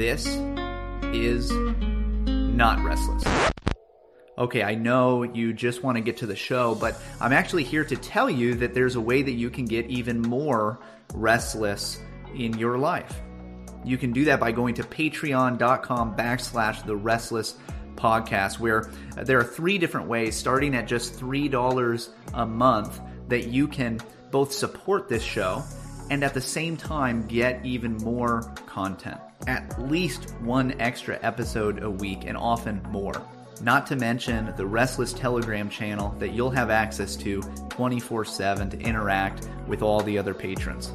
this is not restless. Okay, I know you just want to get to the show, but I'm actually here to tell you that there's a way that you can get even more restless in your life. You can do that by going to patreon.com backslash the restless podcast, where there are three different ways, starting at just $3 a month, that you can both support this show and at the same time get even more content. At least one extra episode a week, and often more. Not to mention the Restless Telegram channel that you'll have access to 24 7 to interact with all the other patrons.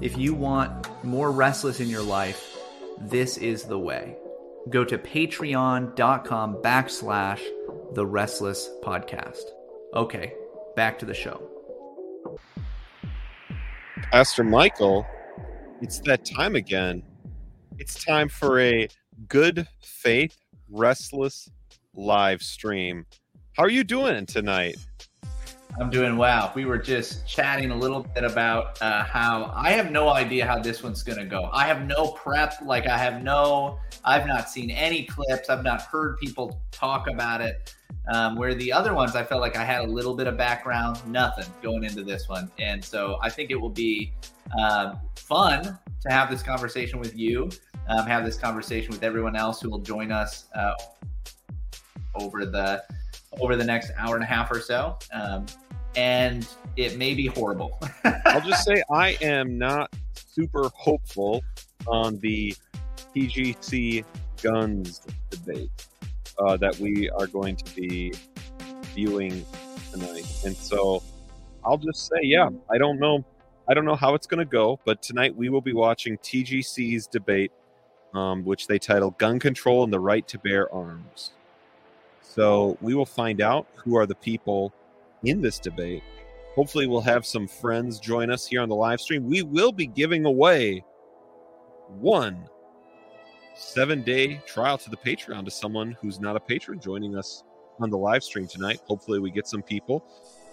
If you want more Restless in your life, this is the way. Go to patreon.com backslash the Restless Podcast. Okay, back to the show. Pastor Michael, it's that time again. It's time for a good faith restless live stream. How are you doing tonight? I'm doing well. We were just chatting a little bit about uh, how I have no idea how this one's going to go. I have no prep. Like, I have no, I've not seen any clips. I've not heard people talk about it. Um, where the other ones, I felt like I had a little bit of background, nothing going into this one. And so I think it will be um, fun to have this conversation with you, um, have this conversation with everyone else who will join us uh, over the over the next hour and a half or so. Um, and it may be horrible. I'll just say I am not super hopeful on the TGC guns debate uh, that we are going to be viewing tonight. And so I'll just say, yeah, I don't know. I don't know how it's going to go, but tonight we will be watching TGC's debate, um, which they title Gun Control and the Right to Bear Arms. So we will find out who are the people in this debate. Hopefully, we'll have some friends join us here on the live stream. We will be giving away one seven day trial to the Patreon to someone who's not a patron joining us on the live stream tonight. Hopefully, we get some people.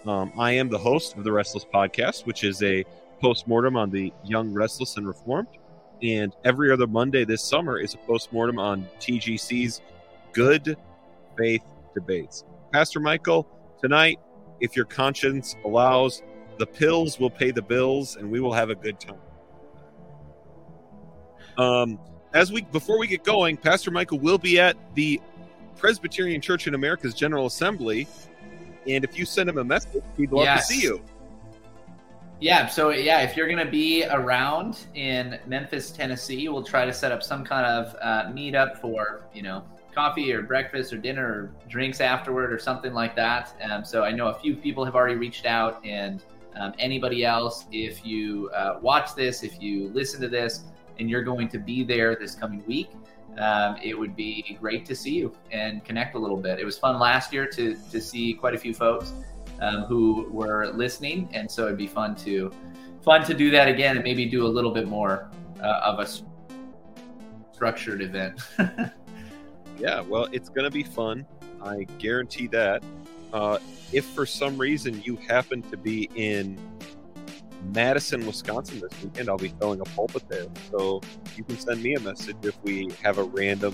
Um, I am the host of the Restless Podcast, which is a post mortem on the Young, Restless, and Reformed. And every other Monday this summer is a post mortem on TGC's Good Faith Debates. Pastor Michael, tonight, if your conscience allows, the pills will pay the bills and we will have a good time. Um, as we before we get going, Pastor Michael will be at the Presbyterian Church in America's General Assembly, and if you send him a message, he'd love yes. to see you. Yeah, so yeah, if you're gonna be around in Memphis, Tennessee, we'll try to set up some kind of uh, meetup for you know coffee or breakfast or dinner or drinks afterward or something like that. Um, so I know a few people have already reached out, and um, anybody else, if you uh, watch this, if you listen to this, and you're going to be there this coming week, um, it would be great to see you and connect a little bit. It was fun last year to to see quite a few folks um, who were listening, and so it'd be fun to fun to do that again and maybe do a little bit more uh, of a structured event. yeah, well, it's going to be fun. I guarantee that. Uh, if for some reason you happen to be in Madison, Wisconsin this weekend. I'll be throwing a pulpit there. So you can send me a message if we have a random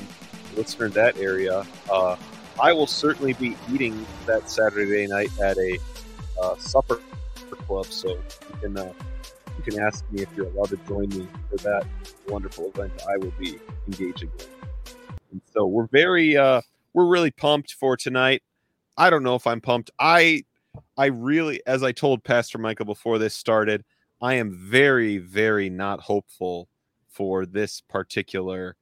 listener in that area. Uh, I will certainly be eating that Saturday night at a uh, supper club. So you can uh, you can ask me if you're allowed to join me for that wonderful event. I will be engaging in. And so we're very uh, we're really pumped for tonight. I don't know if I'm pumped. I I really, as I told Pastor Michael before this started, I am very, very not hopeful for this particular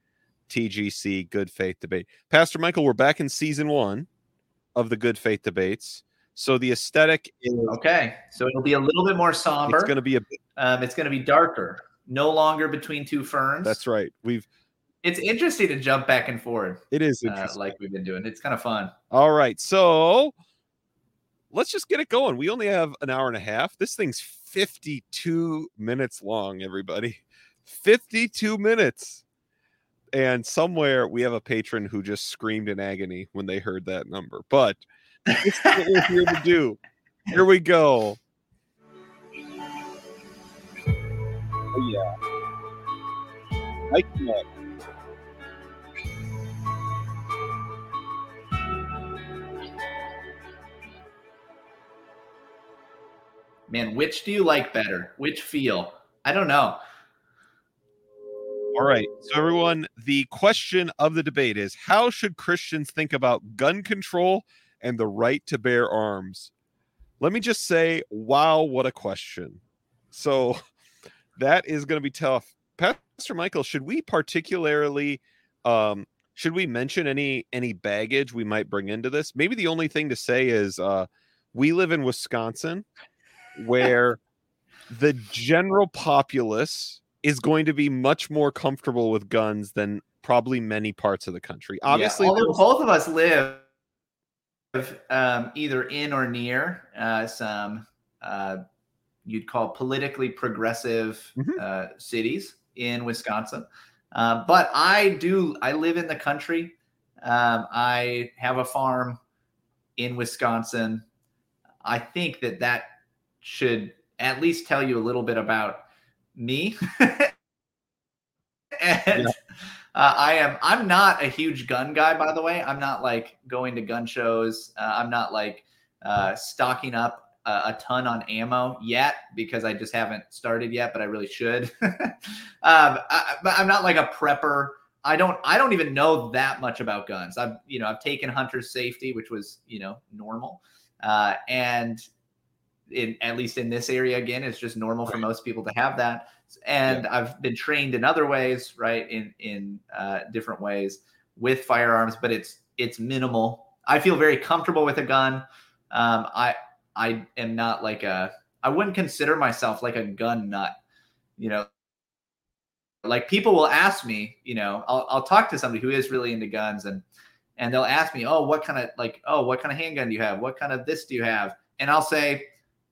TGC good faith debate. Pastor Michael, we're back in season one of the good faith debates. So the aesthetic is okay. So it'll be a little bit more somber. It's going to be a. Um, it's going to be darker. No longer between two ferns. That's right. We've. It's interesting to jump back and forward. It is uh, like we've been doing. It's kind of fun. All right. So let's just get it going. We only have an hour and a half. This thing's 52 minutes long, everybody. 52 minutes. And somewhere we have a patron who just screamed in agony when they heard that number. But this is what we're here to do. Here we go. Oh, yeah. Mike Man, which do you like better? Which feel? I don't know. All right. So, everyone, the question of the debate is how should Christians think about gun control and the right to bear arms? Let me just say, wow, what a question. So, that is going to be tough. Pastor Michael, should we particularly um should we mention any any baggage we might bring into this? Maybe the only thing to say is uh we live in Wisconsin where the general populace is going to be much more comfortable with guns than probably many parts of the country. Obviously, yeah, although both of us live um, either in or near uh, some uh, you'd call politically progressive mm-hmm. uh, cities in Wisconsin. Uh, but I do. I live in the country. Um, I have a farm in Wisconsin. I think that that should at least tell you a little bit about me. and yeah. uh, I am I'm not a huge gun guy, by the way. I'm not like going to gun shows. Uh, I'm not like uh, stocking up a, a, ton on ammo yet because I just haven't started yet, but I really should. um, I, but I'm not like a prepper. I don't I don't even know that much about guns. I've you know I've taken hunter's safety, which was you know normal, uh, and in at least in this area again it's just normal right. for most people to have that. And yeah. i've been trained in other ways right in in uh, different ways with firearms but it's it's minimal. I feel very comfortable with a gun. Um, i i am not like a i wouldn't consider myself like a gun nut you know? Like people will ask me you know i'll, I'll talk to somebody who is really into guns and and they'll ask me oh what kind of like oh what kind of handgun do you have? What kind of this do you have? And i'll say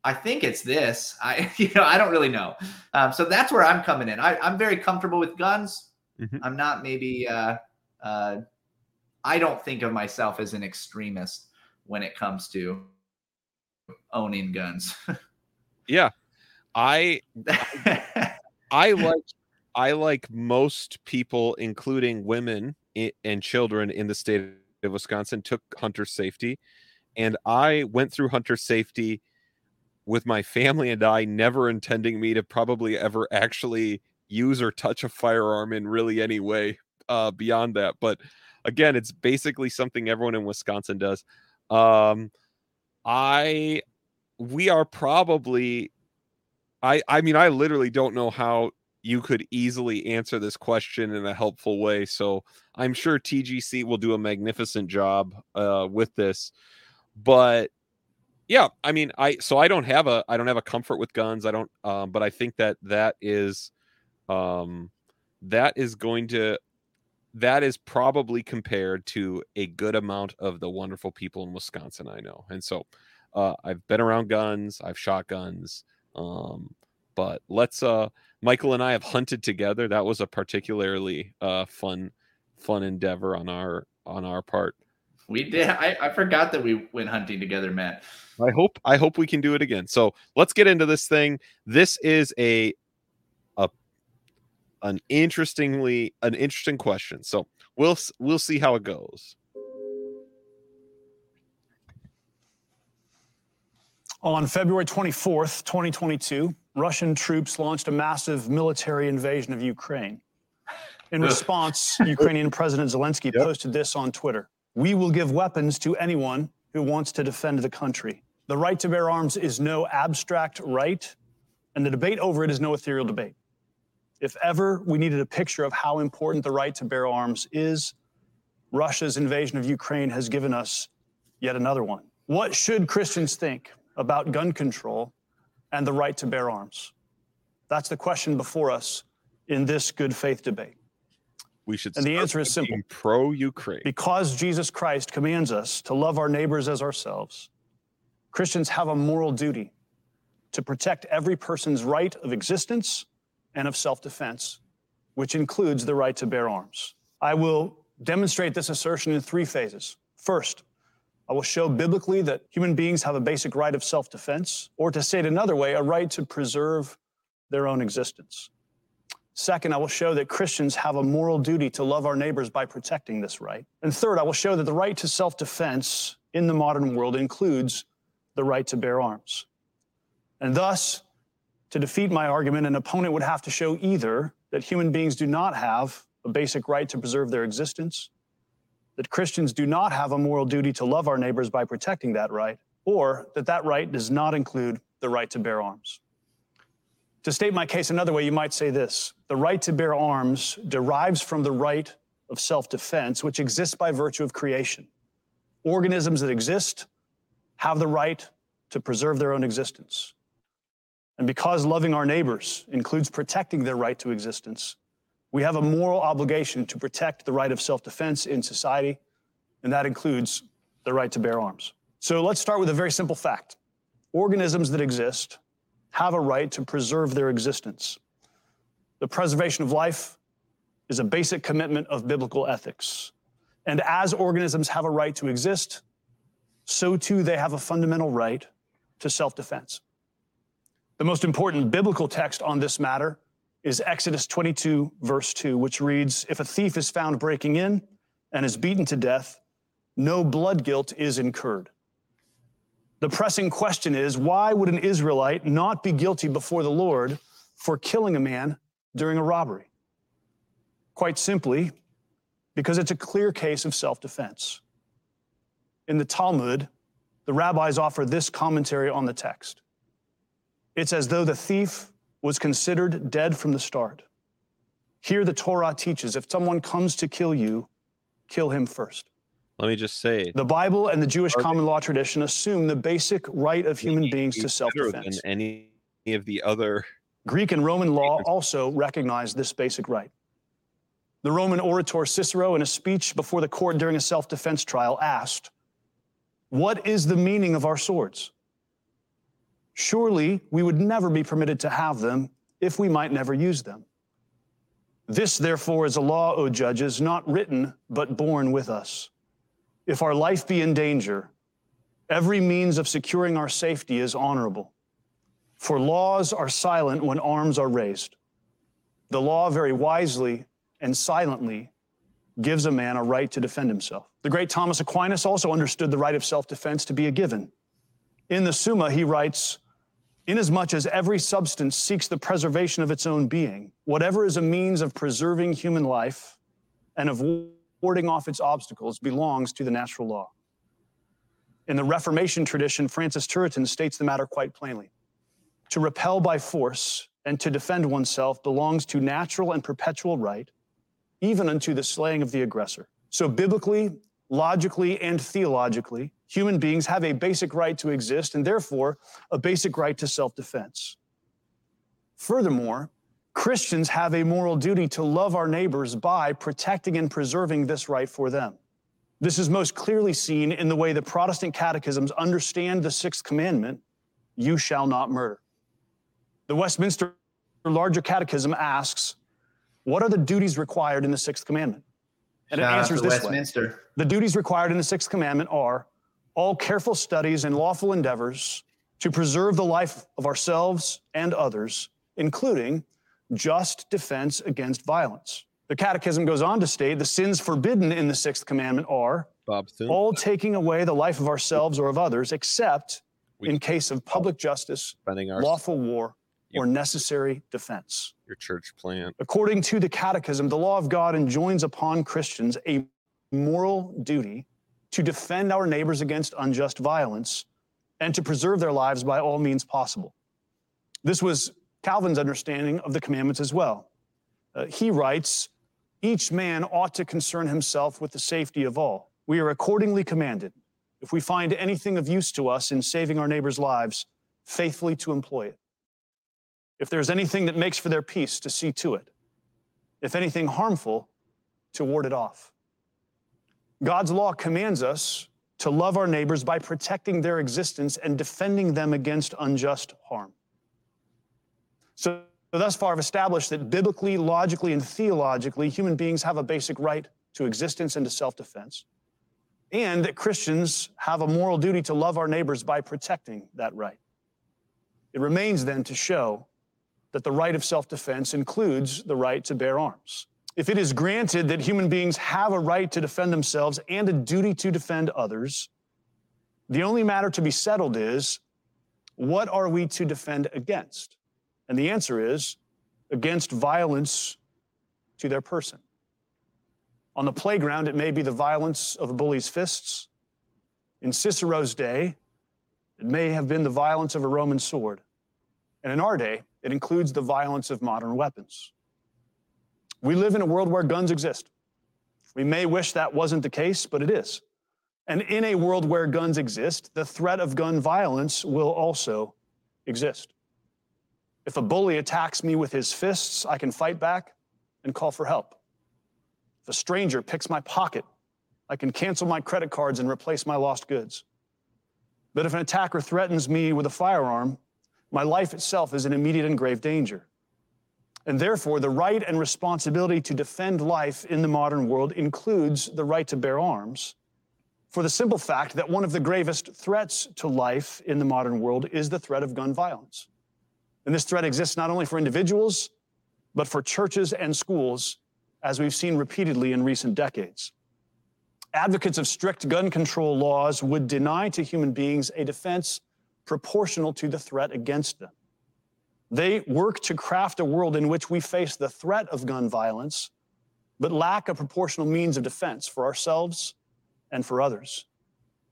I think it's this. I, you know, I don't really know. Um, so that's where I'm coming in. I, am very comfortable with guns. Mm-hmm. I'm not maybe. Uh, uh, I don't think of myself as an extremist when it comes to owning guns. yeah, I, I like I like most people, including women and children in the state of Wisconsin, took hunter safety, and I went through hunter safety with my family and I never intending me to probably ever actually use or touch a firearm in really any way uh, beyond that. But again, it's basically something everyone in Wisconsin does. Um, I we are probably I I mean I literally don't know how you could easily answer this question in a helpful way. So I'm sure TGC will do a magnificent job uh, with this. But yeah i mean i so i don't have a i don't have a comfort with guns i don't um but i think that that is um that is going to that is probably compared to a good amount of the wonderful people in wisconsin i know and so uh i've been around guns i've shot guns um but let's uh michael and i have hunted together that was a particularly uh fun fun endeavor on our on our part we did. I, I forgot that we went hunting together, Matt. I hope I hope we can do it again. So let's get into this thing. This is a a an interestingly an interesting question. So we'll we'll see how it goes. On February 24th, 2022, Russian troops launched a massive military invasion of Ukraine. In response, Ukrainian President Zelensky yep. posted this on Twitter. We will give weapons to anyone who wants to defend the country. The right to bear arms is no abstract right, and the debate over it is no ethereal debate. If ever we needed a picture of how important the right to bear arms is, Russia's invasion of Ukraine has given us yet another one. What should Christians think about gun control and the right to bear arms? That's the question before us in this good faith debate. We should. And the answer is simple: pro Ukraine. Because Jesus Christ commands us to love our neighbors as ourselves, Christians have a moral duty to protect every person's right of existence and of self-defense, which includes the right to bear arms. I will demonstrate this assertion in three phases. First, I will show biblically that human beings have a basic right of self defense, or to say it another way, a right to preserve their own existence. Second, I will show that Christians have a moral duty to love our neighbors by protecting this right. And third, I will show that the right to self defense in the modern world includes the right to bear arms. And thus, to defeat my argument, an opponent would have to show either that human beings do not have a basic right to preserve their existence, that Christians do not have a moral duty to love our neighbors by protecting that right, or that that right does not include the right to bear arms. To state my case another way, you might say this the right to bear arms derives from the right of self defense, which exists by virtue of creation. Organisms that exist have the right to preserve their own existence. And because loving our neighbors includes protecting their right to existence, we have a moral obligation to protect the right of self defense in society, and that includes the right to bear arms. So let's start with a very simple fact organisms that exist have a right to preserve their existence. The preservation of life is a basic commitment of biblical ethics. And as organisms have a right to exist, so too they have a fundamental right to self defense. The most important biblical text on this matter is Exodus 22, verse 2, which reads If a thief is found breaking in and is beaten to death, no blood guilt is incurred. The pressing question is why would an Israelite not be guilty before the Lord for killing a man during a robbery? Quite simply, because it's a clear case of self defense. In the Talmud, the rabbis offer this commentary on the text it's as though the thief was considered dead from the start. Here, the Torah teaches if someone comes to kill you, kill him first. Let me just say the Bible and the Jewish common law tradition assume the basic right of human beings to self defense. Than any of the other Greek and Roman law also recognize this basic right. The Roman orator Cicero, in a speech before the court during a self defense trial, asked, What is the meaning of our swords? Surely we would never be permitted to have them if we might never use them. This, therefore, is a law, O judges, not written, but born with us. If our life be in danger, every means of securing our safety is honorable. For laws are silent when arms are raised. The law very wisely and silently gives a man a right to defend himself. The great Thomas Aquinas also understood the right of self defense to be a given. In the Summa, he writes, Inasmuch as every substance seeks the preservation of its own being, whatever is a means of preserving human life and of warding off its obstacles belongs to the natural law. In the Reformation tradition, Francis Turretin states the matter quite plainly. To repel by force and to defend oneself belongs to natural and perpetual right, even unto the slaying of the aggressor. So, biblically, logically, and theologically, human beings have a basic right to exist and therefore a basic right to self defense. Furthermore, Christians have a moral duty to love our neighbors by protecting and preserving this right for them. This is most clearly seen in the way the Protestant catechisms understand the sixth commandment you shall not murder. The Westminster Larger Catechism asks, What are the duties required in the sixth commandment? And Shout it answers this Westminster. way. The duties required in the sixth commandment are all careful studies and lawful endeavors to preserve the life of ourselves and others, including just defense against violence. The Catechism goes on to state the sins forbidden in the sixth commandment are all taking away the life of ourselves or of others, except we, in case of public justice, lawful war, or necessary defense. Your church plan. According to the Catechism, the law of God enjoins upon Christians a moral duty to defend our neighbors against unjust violence and to preserve their lives by all means possible. This was Calvin's understanding of the commandments as well. Uh, he writes, Each man ought to concern himself with the safety of all. We are accordingly commanded, if we find anything of use to us in saving our neighbors' lives, faithfully to employ it. If there's anything that makes for their peace, to see to it. If anything harmful, to ward it off. God's law commands us to love our neighbors by protecting their existence and defending them against unjust harm. So, thus far, I've established that biblically, logically, and theologically, human beings have a basic right to existence and to self defense, and that Christians have a moral duty to love our neighbors by protecting that right. It remains then to show that the right of self defense includes the right to bear arms if it is granted that human beings have a right to defend themselves and a duty to defend others, the only matter to be settled is what are we to defend against? And the answer is against violence to their person. On the playground, it may be the violence of a bully's fists. In Cicero's day, it may have been the violence of a Roman sword. And in our day, it includes the violence of modern weapons. We live in a world where guns exist. We may wish that wasn't the case, but it is. And in a world where guns exist, the threat of gun violence will also exist. If a bully attacks me with his fists, I can fight back and call for help. If a stranger picks my pocket, I can cancel my credit cards and replace my lost goods. But if an attacker threatens me with a firearm, my life itself is in immediate and grave danger. And therefore, the right and responsibility to defend life in the modern world includes the right to bear arms, for the simple fact that one of the gravest threats to life in the modern world is the threat of gun violence. And this threat exists not only for individuals, but for churches and schools, as we've seen repeatedly in recent decades. Advocates of strict gun control laws would deny to human beings a defense proportional to the threat against them. They work to craft a world in which we face the threat of gun violence, but lack a proportional means of defense for ourselves and for others.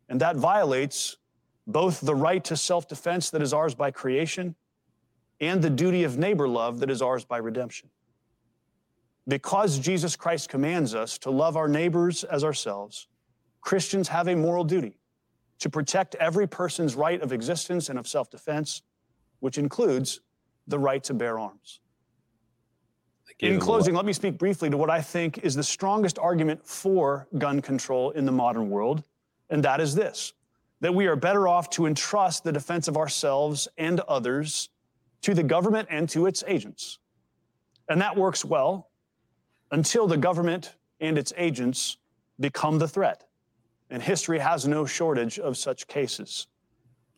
And that violates both the right to self defense that is ours by creation and the duty of neighbor love that is ours by redemption. Because Jesus Christ commands us to love our neighbors as ourselves, Christians have a moral duty to protect every person's right of existence and of self defense, which includes the right to bear arms. In closing, let me speak briefly to what I think is the strongest argument for gun control in the modern world, and that is this that we are better off to entrust the defense of ourselves and others to the government and to its agents. And that works well until the government and its agents become the threat. And history has no shortage of such cases.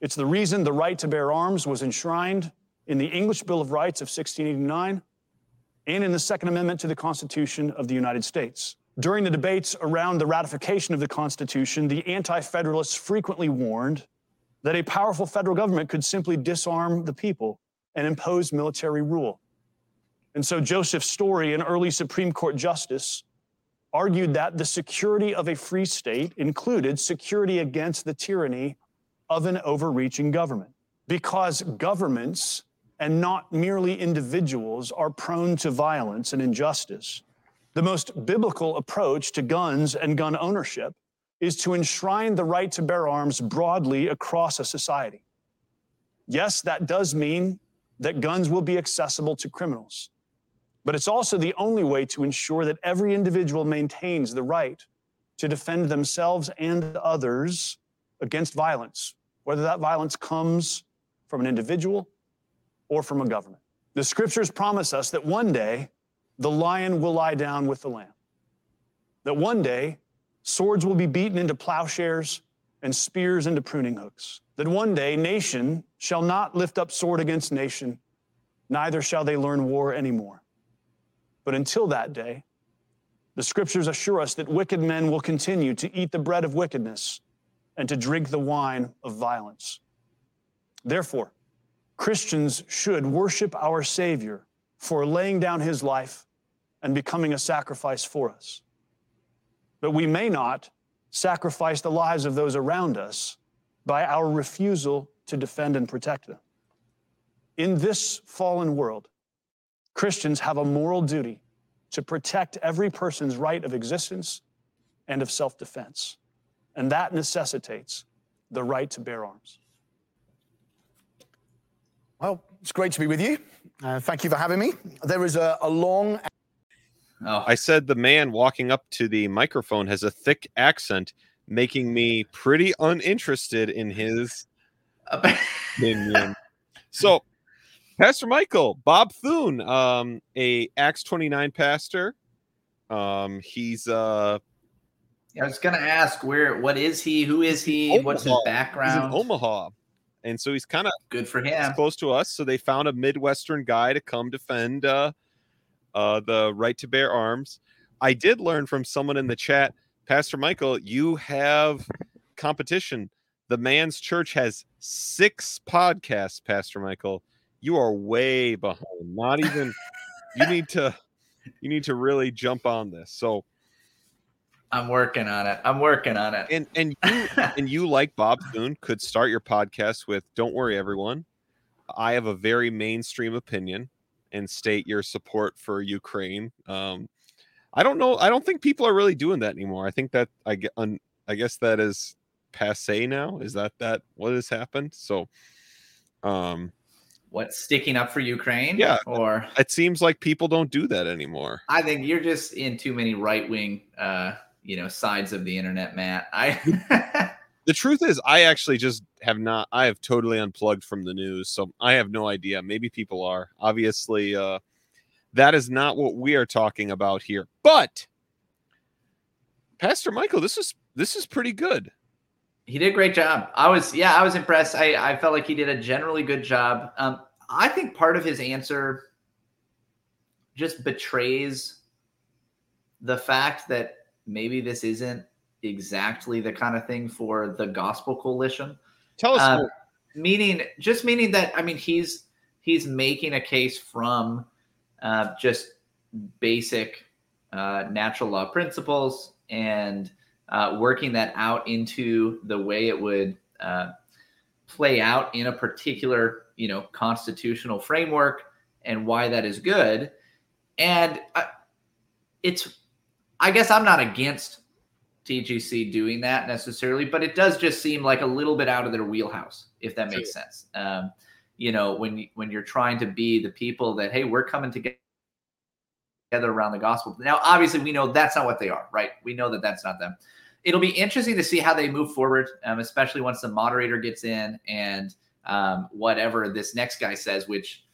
It's the reason the right to bear arms was enshrined in the English Bill of Rights of 1689 and in the Second Amendment to the Constitution of the United States. During the debates around the ratification of the Constitution, the Anti Federalists frequently warned that a powerful federal government could simply disarm the people and impose military rule. And so Joseph Story, an early Supreme Court justice, argued that the security of a free state included security against the tyranny of an overreaching government. Because governments and not merely individuals are prone to violence and injustice. The most biblical approach to guns and gun ownership is to enshrine the right to bear arms broadly across a society. Yes, that does mean that guns will be accessible to criminals, but it's also the only way to ensure that every individual maintains the right to defend themselves and others against violence, whether that violence comes from an individual or from a government. The scriptures promise us that one day the lion will lie down with the lamb, that one day swords will be beaten into plowshares and spears into pruning hooks, that one day nation shall not lift up sword against nation, neither shall they learn war anymore. But until that day, the scriptures assure us that wicked men will continue to eat the bread of wickedness and to drink the wine of violence. Therefore, Christians should worship our Savior for laying down his life and becoming a sacrifice for us. But we may not sacrifice the lives of those around us by our refusal to defend and protect them. In this fallen world, Christians have a moral duty to protect every person's right of existence and of self defense. And that necessitates the right to bear arms. Well, it's great to be with you. Uh, thank you for having me. There is a, a long. Oh. I said the man walking up to the microphone has a thick accent, making me pretty uninterested in his opinion. so, Pastor Michael, Bob Thune, um, a Acts 29 pastor. Um, he's uh I was gonna ask where what is he? Who is he? What's his background? He's in Omaha and so he's kind of good for him, close to us. So they found a Midwestern guy to come defend uh, uh, the right to bear arms. I did learn from someone in the chat, Pastor Michael, you have competition. The man's church has six podcasts, Pastor Michael. You are way behind. Not even you need to you need to really jump on this. So I'm working on it. I'm working on it. And and you and you like Bob Thune could start your podcast with "Don't worry, everyone. I have a very mainstream opinion and state your support for Ukraine." Um, I don't know. I don't think people are really doing that anymore. I think that I get. I guess that is passe now. Is that that what has happened? So, um, what's sticking up for Ukraine? Yeah, or it seems like people don't do that anymore. I think you're just in too many right wing, uh, you know, sides of the internet, Matt. I. the truth is, I actually just have not. I have totally unplugged from the news, so I have no idea. Maybe people are. Obviously, uh, that is not what we are talking about here. But Pastor Michael, this is this is pretty good. He did a great job. I was, yeah, I was impressed. I, I felt like he did a generally good job. Um, I think part of his answer just betrays the fact that maybe this isn't exactly the kind of thing for the Gospel Coalition. Tell us, uh, meaning just meaning that I mean he's he's making a case from uh, just basic uh, natural law principles and uh, working that out into the way it would uh, play out in a particular you know constitutional framework and why that is good. And uh, it's i guess i'm not against tgc doing that necessarily but it does just seem like a little bit out of their wheelhouse if that makes sense. Um, you know when when you're trying to be the people that hey we're coming together around the gospel now obviously we know that's not what they are right we know that that's not them it'll be interesting to see how they move forward, um, especially once the moderator gets in and um, whatever this next guy says, which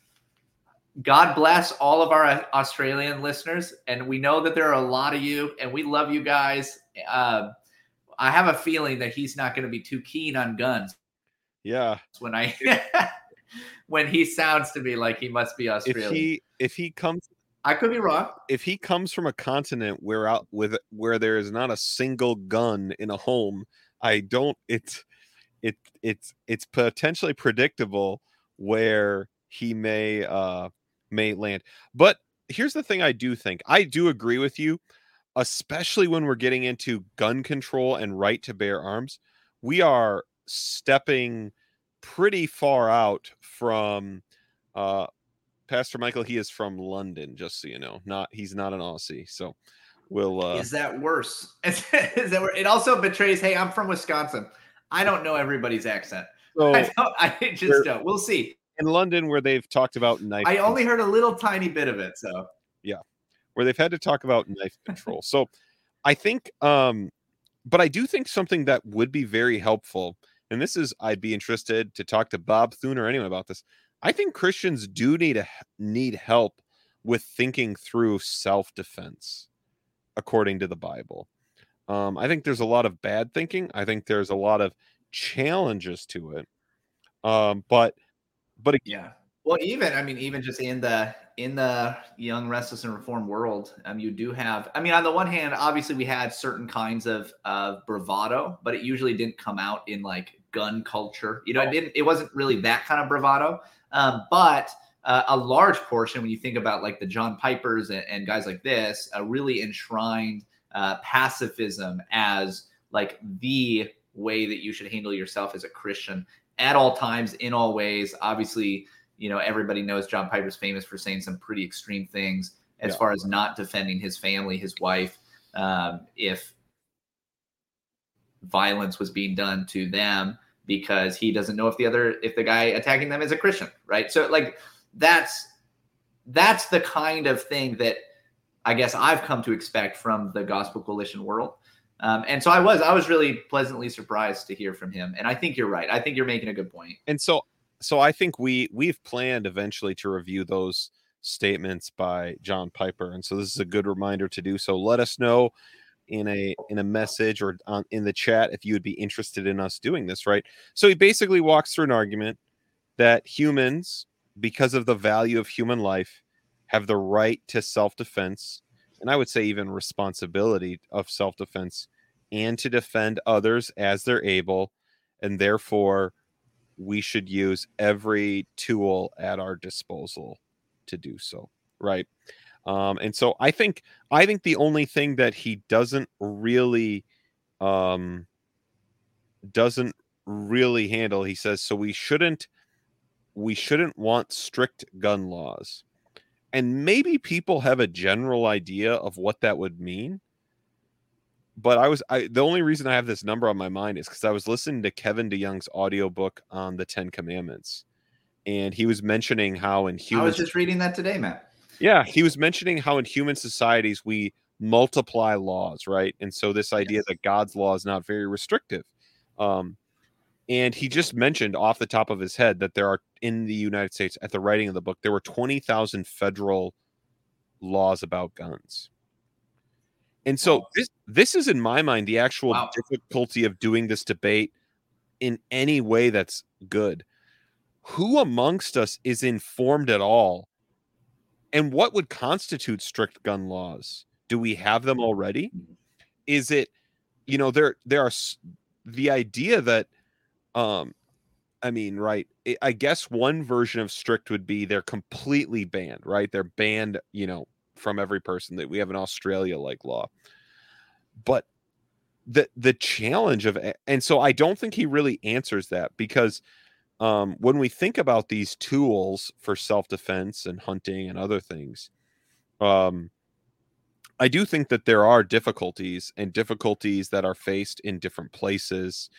God bless all of our Australian listeners. And we know that there are a lot of you, and we love you guys. Uh, I have a feeling that he's not going to be too keen on guns. Yeah. When I when he sounds to me like he must be Australian. If he if he comes I could be wrong. If he comes from a continent where out with where there is not a single gun in a home, I don't. It's it it's it's potentially predictable where he may uh may land. But here's the thing: I do think I do agree with you, especially when we're getting into gun control and right to bear arms. We are stepping pretty far out from uh Pastor Michael, he is from London, just so you know. Not he's not an Aussie. So we'll uh Is that worse? Is, that worse? It also betrays, hey, I'm from Wisconsin. I don't know everybody's accent. So I, don't, I just don't. We'll see. In London, where they've talked about knife I only heard a little tiny bit of it. So yeah. Where they've had to talk about knife control. so I think um but I do think something that would be very helpful, and this is I'd be interested to talk to Bob Thune or anyone about this. I think Christians do need a, need help with thinking through self defense, according to the Bible. Um, I think there's a lot of bad thinking. I think there's a lot of challenges to it. Um, but but yeah, well, even I mean, even just in the in the young restless and reform world, um, you do have. I mean, on the one hand, obviously we had certain kinds of of bravado, but it usually didn't come out in like gun culture. You know, it didn't. It wasn't really that kind of bravado. Um, but uh, a large portion, when you think about like the John Pipers and, and guys like this, uh, really enshrined uh, pacifism as like the way that you should handle yourself as a Christian at all times, in all ways. Obviously, you know everybody knows John Piper's famous for saying some pretty extreme things as yeah. far as not defending his family, his wife, um, if violence was being done to them because he doesn't know if the other if the guy attacking them is a Christian, right? So like that's that's the kind of thing that I guess I've come to expect from the Gospel Coalition world. Um, and so I was I was really pleasantly surprised to hear from him. And I think you're right. I think you're making a good point. And so so I think we we've planned eventually to review those statements by John Piper. And so this is a good reminder to do so. Let us know in a in a message or on, in the chat if you would be interested in us doing this right? So he basically walks through an argument that humans because of the value of human life have the right to self-defense and i would say even responsibility of self-defense and to defend others as they're able and therefore we should use every tool at our disposal to do so right um, and so i think i think the only thing that he doesn't really um, doesn't really handle he says so we shouldn't we shouldn't want strict gun laws and maybe people have a general idea of what that would mean but I was I the only reason I have this number on my mind is because I was listening to Kevin DeYoung's audiobook on the Ten Commandments, and he was mentioning how in human I was just reading that today, Matt. Yeah, he was mentioning how in human societies we multiply laws, right? And so this idea yes. that God's law is not very restrictive. Um, and he just mentioned off the top of his head that there are in the United States at the writing of the book there were twenty thousand federal laws about guns. And so this this is in my mind the actual wow. difficulty of doing this debate in any way that's good. Who amongst us is informed at all? And what would constitute strict gun laws? Do we have them already? Mm-hmm. Is it you know there there are the idea that um I mean, right. I guess one version of strict would be they're completely banned, right? They're banned, you know, from every person that we have an Australia like law. But the the challenge of and so I don't think he really answers that because um, when we think about these tools for self defense and hunting and other things, um, I do think that there are difficulties and difficulties that are faced in different places.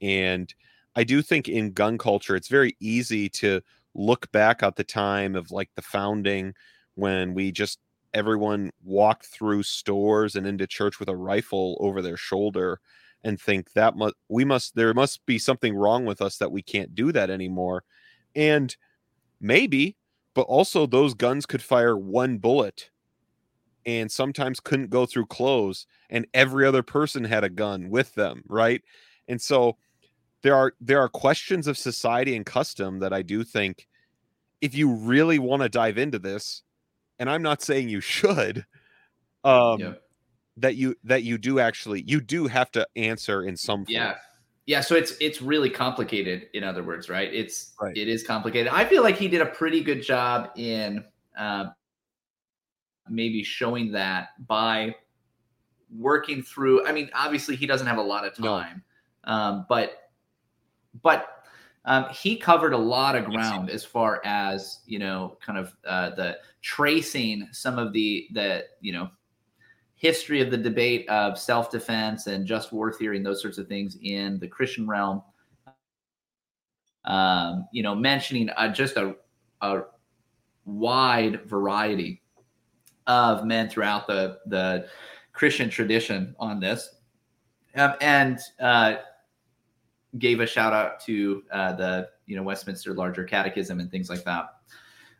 And I do think in gun culture, it's very easy to look back at the time of like the founding when we just everyone walked through stores and into church with a rifle over their shoulder and think that must we must there must be something wrong with us that we can't do that anymore and maybe but also those guns could fire one bullet and sometimes couldn't go through clothes and every other person had a gun with them right and so there are there are questions of society and custom that i do think if you really want to dive into this and I'm not saying you should, um. That you that you do actually you do have to answer in some form. Yeah. Yeah, so it's it's really complicated. In other words, right? It's right. it is complicated. I feel like he did a pretty good job in uh, maybe showing that by working through. I mean, obviously he doesn't have a lot of time, no. um, but but um, he covered a lot of ground as far as you know, kind of uh, the tracing some of the the you know history of the debate of self defense and just war theory and those sorts of things in the Christian realm. Um, you know, mentioning uh, just a, a wide variety of men throughout the the Christian tradition on this, um, and uh, gave a shout out to uh, the you know Westminster Larger Catechism and things like that.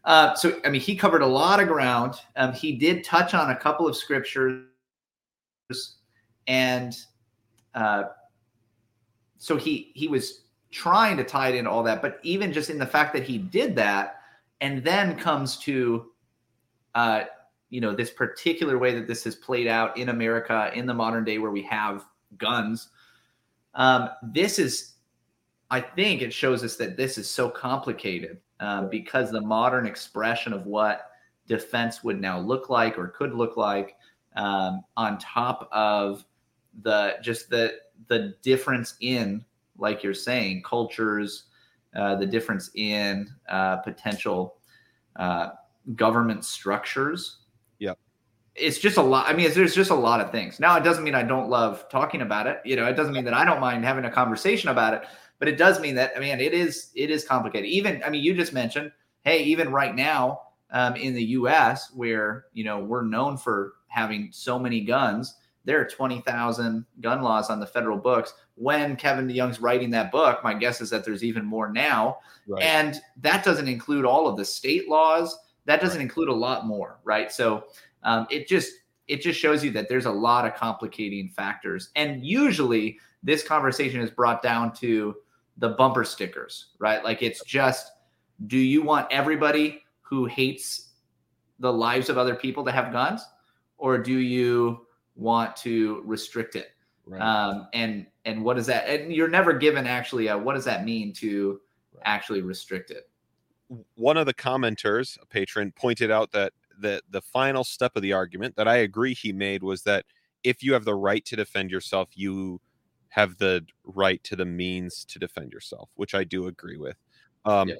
Uh, so I mean, he covered a lot of ground. Um, he did touch on a couple of scriptures, and uh, so he he was trying to tie it into all that. But even just in the fact that he did that, and then comes to uh, you know this particular way that this has played out in America in the modern day, where we have guns um, this is, I think it shows us that this is so complicated um, because the modern expression of what defense would now look like or could look like, um, on top of the just the the difference in, like you're saying, cultures, uh, the difference in uh, potential uh, government structures Yeah, it's just a lot. I mean, there's just a lot of things. Now, it doesn't mean I don't love talking about it. You know, it doesn't mean that I don't mind having a conversation about it, but it does mean that I mean, it is it is complicated. Even I mean, you just mentioned, hey, even right now um, in the U.S., where you know we're known for having so many guns, there are twenty thousand gun laws on the federal books. When Kevin DeYoung's writing that book, my guess is that there's even more now, right. and that doesn't include all of the state laws. That doesn't right. include a lot more, right? So um, it just it just shows you that there's a lot of complicating factors and usually this conversation is brought down to the bumper stickers right like it's just do you want everybody who hates the lives of other people to have guns or do you want to restrict it right. um, and and what does that and you're never given actually a, what does that mean to right. actually restrict it one of the commenters a patron pointed out that the the final step of the argument that i agree he made was that if you have the right to defend yourself you have the right to the means to defend yourself which i do agree with um, yeah.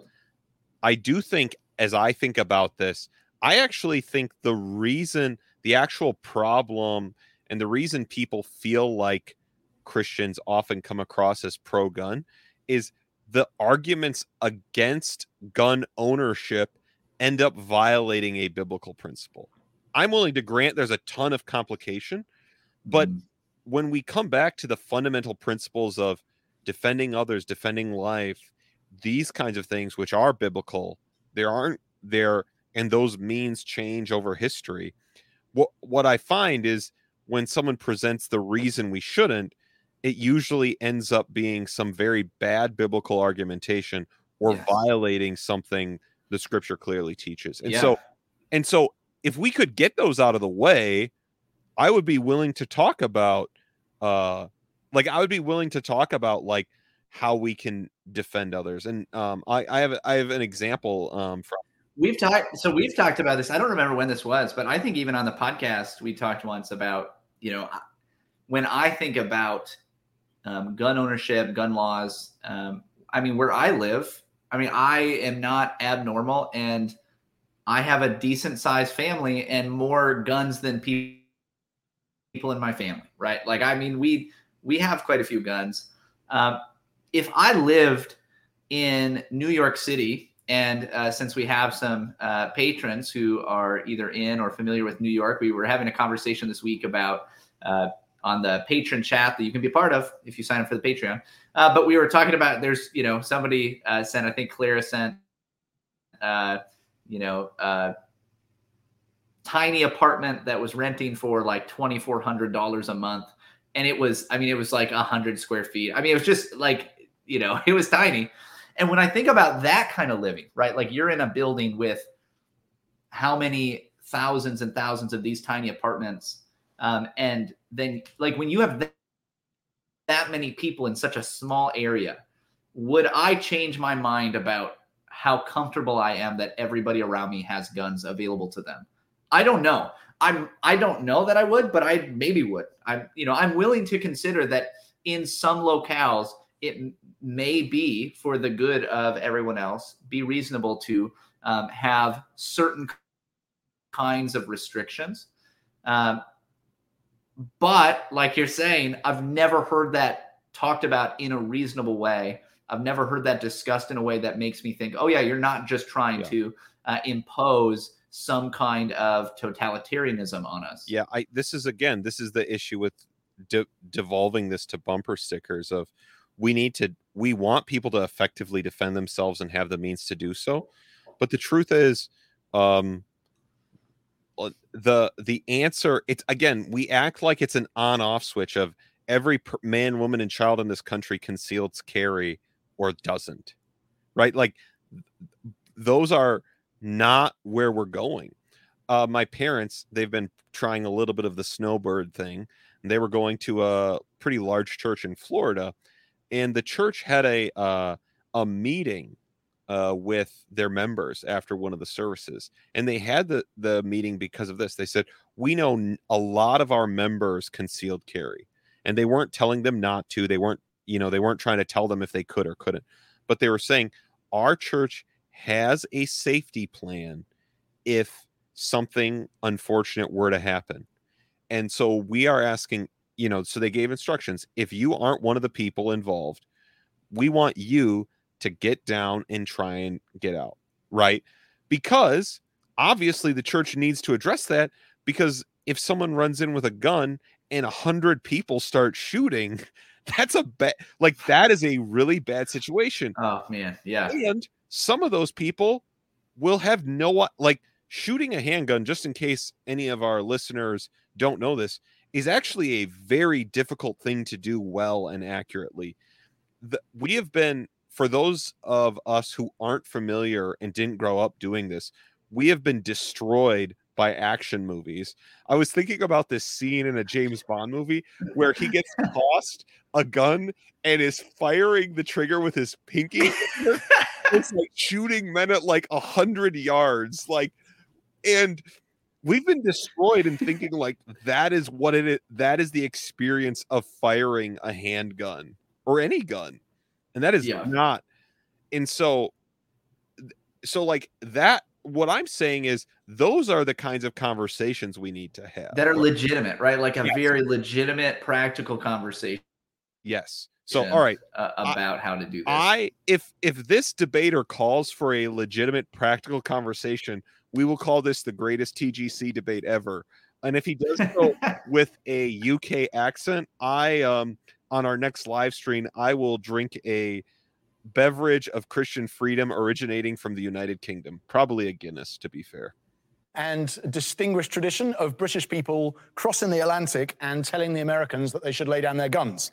i do think as i think about this i actually think the reason the actual problem and the reason people feel like Christians often come across as pro gun is the arguments against gun ownership end up violating a biblical principle. I'm willing to grant there's a ton of complication, but mm. when we come back to the fundamental principles of defending others, defending life, these kinds of things, which are biblical, there aren't there, and those means change over history. What what I find is when someone presents the reason we shouldn't, it usually ends up being some very bad biblical argumentation or yes. violating something the scripture clearly teaches. And yeah. so and so if we could get those out of the way, I would be willing to talk about uh like I would be willing to talk about like how we can defend others. And um I, I have I have an example um from We've talked. So we've talked about this. I don't remember when this was, but I think even on the podcast we talked once about you know when I think about um, gun ownership, gun laws. Um, I mean, where I live, I mean, I am not abnormal, and I have a decent sized family and more guns than people in my family. Right? Like, I mean, we we have quite a few guns. Um, if I lived in New York City and uh, since we have some uh, patrons who are either in or familiar with New York, we were having a conversation this week about uh, on the patron chat that you can be part of if you sign up for the Patreon. Uh, but we were talking about there's, you know, somebody uh, sent, I think Clara sent, uh, you know, tiny apartment that was renting for like $2,400 a month. And it was, I mean, it was like a hundred square feet. I mean, it was just like, you know, it was tiny and when I think about that kind of living, right? Like you're in a building with how many thousands and thousands of these tiny apartments. Um, and then, like, when you have that, that many people in such a small area, would I change my mind about how comfortable I am that everybody around me has guns available to them? I don't know. I'm I don't know that I would, but I maybe would. I'm you know, I'm willing to consider that in some locales it may be for the good of everyone else, be reasonable to um, have certain kinds of restrictions. Um, but like you're saying, I've never heard that talked about in a reasonable way. I've never heard that discussed in a way that makes me think, oh, yeah, you're not just trying yeah. to uh, impose some kind of totalitarianism on us. Yeah, I this is again, this is the issue with de- devolving this to bumper stickers of we need to we want people to effectively defend themselves and have the means to do so but the truth is um uh, the the answer it's again we act like it's an on off switch of every man woman and child in this country conceals carry or doesn't right? Like those are not where we're going. Uh my parents they've been trying a little bit of the snowbird thing. They were going to a pretty large church in florida and the church had a uh, a meeting uh, with their members after one of the services, and they had the the meeting because of this. They said we know a lot of our members concealed carry, and they weren't telling them not to. They weren't you know they weren't trying to tell them if they could or couldn't, but they were saying our church has a safety plan if something unfortunate were to happen. And so we are asking you know, so they gave instructions. If you aren't one of the people involved, we want you to get down and try and get out, right? Because obviously the church needs to address that because if someone runs in with a gun and a hundred people start shooting, that's a bad like that is a really bad situation. Oh man, yeah. And some of those people will have no like shooting a handgun, just in case any of our listeners don't know this, is actually a very difficult thing to do well and accurately. The, we have been, for those of us who aren't familiar and didn't grow up doing this, we have been destroyed by action movies. I was thinking about this scene in a James Bond movie where he gets tossed a gun and is firing the trigger with his pinky. it's like shooting men at like a hundred yards, like, and we've been destroyed in thinking like that is what it is. That is the experience of firing a handgun or any gun, and that is Yeah. not. And so, so like that. What I'm saying is, those are the kinds of conversations we need to have. that are legitimate, right? Like a Yes. very legitimate, practical conversation yes. So, all right. uh, about how to do this. I if if this debater calls for a legitimate practical conversation, we will call this the greatest TGC debate ever. And if he does so with a UK accent, I um on our next live stream, I will drink a beverage of Christian freedom originating from the United Kingdom, probably a Guinness to be fair. and distinguished tradition of British people crossing the Atlantic and telling the Americans that they should lay down their guns.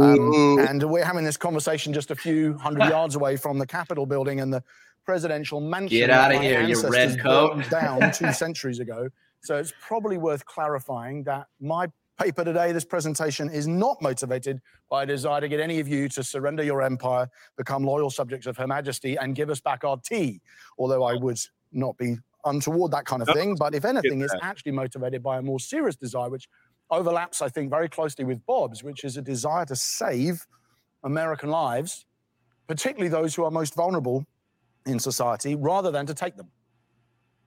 Um, and we're having this conversation just a few hundred yards away from the Capitol building and the presidential mansion. Get that outta my here, you red coat. down two centuries ago. So it's probably worth clarifying that my paper today, this presentation, is not motivated by a desire to get any of you to surrender your empire, become loyal subjects of Her Majesty, and give us back our tea. Although I would not be untoward that kind of thing. But if anything, it's actually motivated by a more serious desire, which overlaps, I think, very closely with Bob's, which is a desire to save American lives, particularly those who are most vulnerable in society, rather than to take them.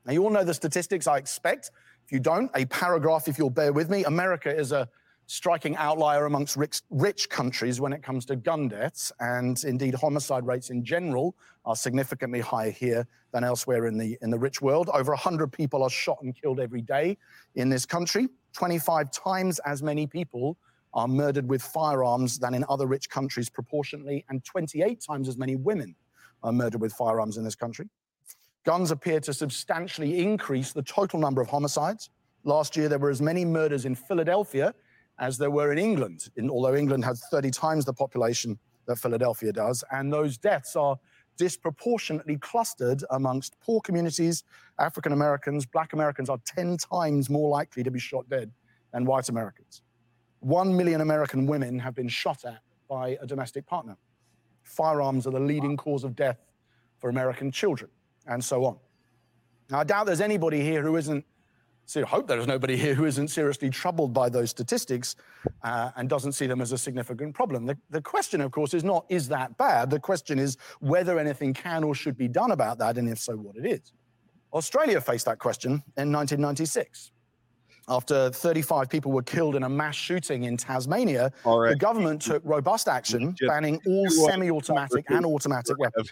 Now, you all know the statistics, I expect. If you don't, a paragraph, if you'll bear with me. America is a striking outlier amongst rich, rich countries when it comes to gun deaths, and indeed homicide rates in general are significantly higher here than elsewhere in the in the rich world. Over 100 people are shot and killed every day in this country. 25 times as many people are murdered with firearms than in other rich countries proportionately, and 28 times as many women are murdered with firearms in this country. Guns appear to substantially increase the total number of homicides. Last year, there were as many murders in Philadelphia as there were in England, in, although England has 30 times the population that Philadelphia does. And those deaths are disproportionately clustered amongst poor communities. African Americans, Black Americans are 10 times more likely to be shot dead than white Americans. One million American women have been shot at by a domestic partner. Firearms are the leading cause of death for American children, and so on. Now, I doubt there's anybody here who isn't, so I hope there's nobody here who isn't seriously troubled by those statistics uh, and doesn't see them as a significant problem. The, the question, of course, is not, is that bad? The question is whether anything can or should be done about that, and if so, what it is. Australia faced that question in 1996. After 35 people were killed in a mass shooting in Tasmania, the government took robust action, banning all semi automatic and automatic weapons.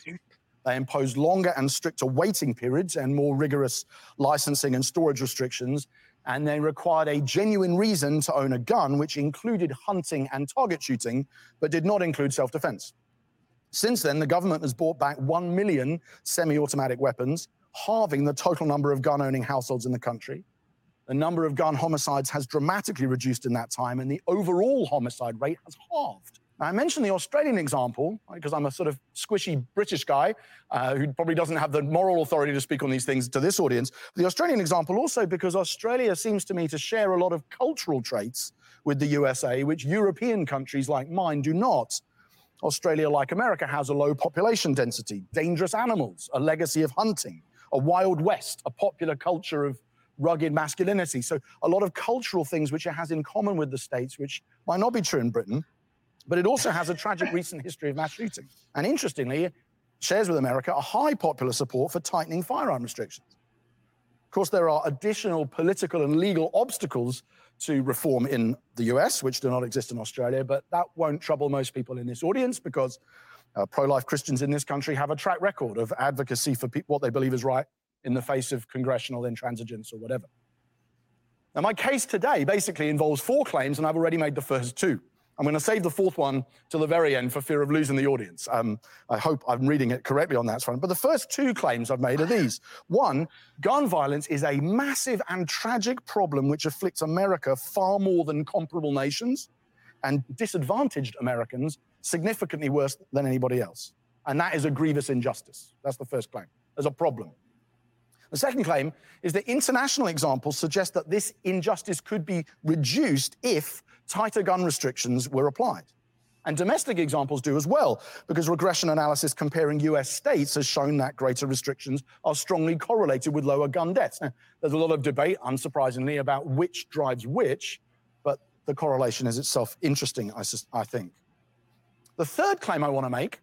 They imposed longer and stricter waiting periods and more rigorous licensing and storage restrictions. And they required a genuine reason to own a gun, which included hunting and target shooting, but did not include self defense. Since then, the government has bought back 1 million semi automatic weapons, halving the total number of gun owning households in the country. The number of gun homicides has dramatically reduced in that time, and the overall homicide rate has halved. Now, I mentioned the Australian example because I'm a sort of squishy British guy uh, who probably doesn't have the moral authority to speak on these things to this audience. The Australian example also because Australia seems to me to share a lot of cultural traits with the USA, which European countries like mine do not. Australia, like America, has a low population density, dangerous animals, a legacy of hunting, a wild west, a popular culture of rugged masculinity. So, a lot of cultural things which it has in common with the States, which might not be true in Britain, but it also has a tragic recent history of mass shooting. And interestingly, it shares with America a high popular support for tightening firearm restrictions. Of course, there are additional political and legal obstacles to reform in the US, which do not exist in Australia, but that won't trouble most people in this audience because uh, pro life Christians in this country have a track record of advocacy for pe- what they believe is right in the face of congressional intransigence or whatever. Now, my case today basically involves four claims, and I've already made the first two. I'm going to save the fourth one till the very end for fear of losing the audience. Um, I hope I'm reading it correctly on that front. But the first two claims I've made are these. One, gun violence is a massive and tragic problem which afflicts America far more than comparable nations and disadvantaged Americans significantly worse than anybody else. And that is a grievous injustice. That's the first claim. There's a problem. The second claim is that international examples suggest that this injustice could be reduced if tighter gun restrictions were applied. And domestic examples do as well, because regression analysis comparing US states has shown that greater restrictions are strongly correlated with lower gun deaths. Now, there's a lot of debate, unsurprisingly, about which drives which, but the correlation is itself interesting, I, I think. The third claim I want to make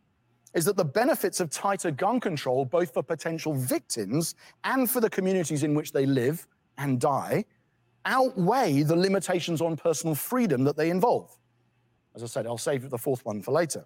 is that the benefits of tighter gun control, both for potential victims and for the communities in which they live and die, outweigh the limitations on personal freedom that they involve. As I said, I'll save the fourth one for later.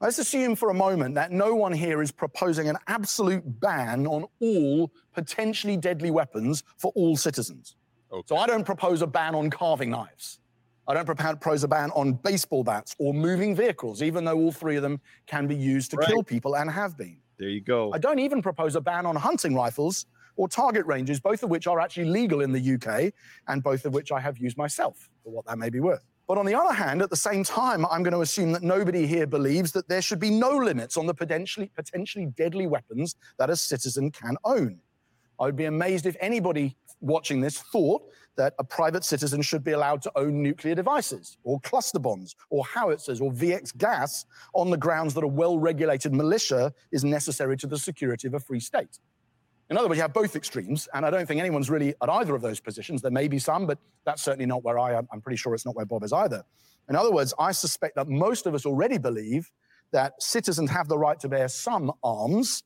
Let's assume for a moment that no one here is proposing an absolute ban on all potentially deadly weapons for all citizens. Okay. So I don't propose a ban on carving knives. I don't propose a ban on baseball bats or moving vehicles, even though all three of them can be used to right. kill people and have been. There you go. I don't even propose a ban on hunting rifles or target ranges, both of which are actually legal in the UK and both of which I have used myself, for what that may be worth. But on the other hand, at the same time, I'm going to assume that nobody here believes that there should be no limits on the potentially, potentially deadly weapons that a citizen can own. I would be amazed if anybody watching this thought that a private citizen should be allowed to own nuclear devices or cluster bombs or howitzers or VX gas on the grounds that a well regulated militia is necessary to the security of a free state. In other words, you have both extremes, and I don't think anyone's really at either of those positions. There may be some, but that's certainly not where I am. I'm pretty sure it's not where Bob is either. In other words, I suspect that most of us already believe that citizens have the right to bear some arms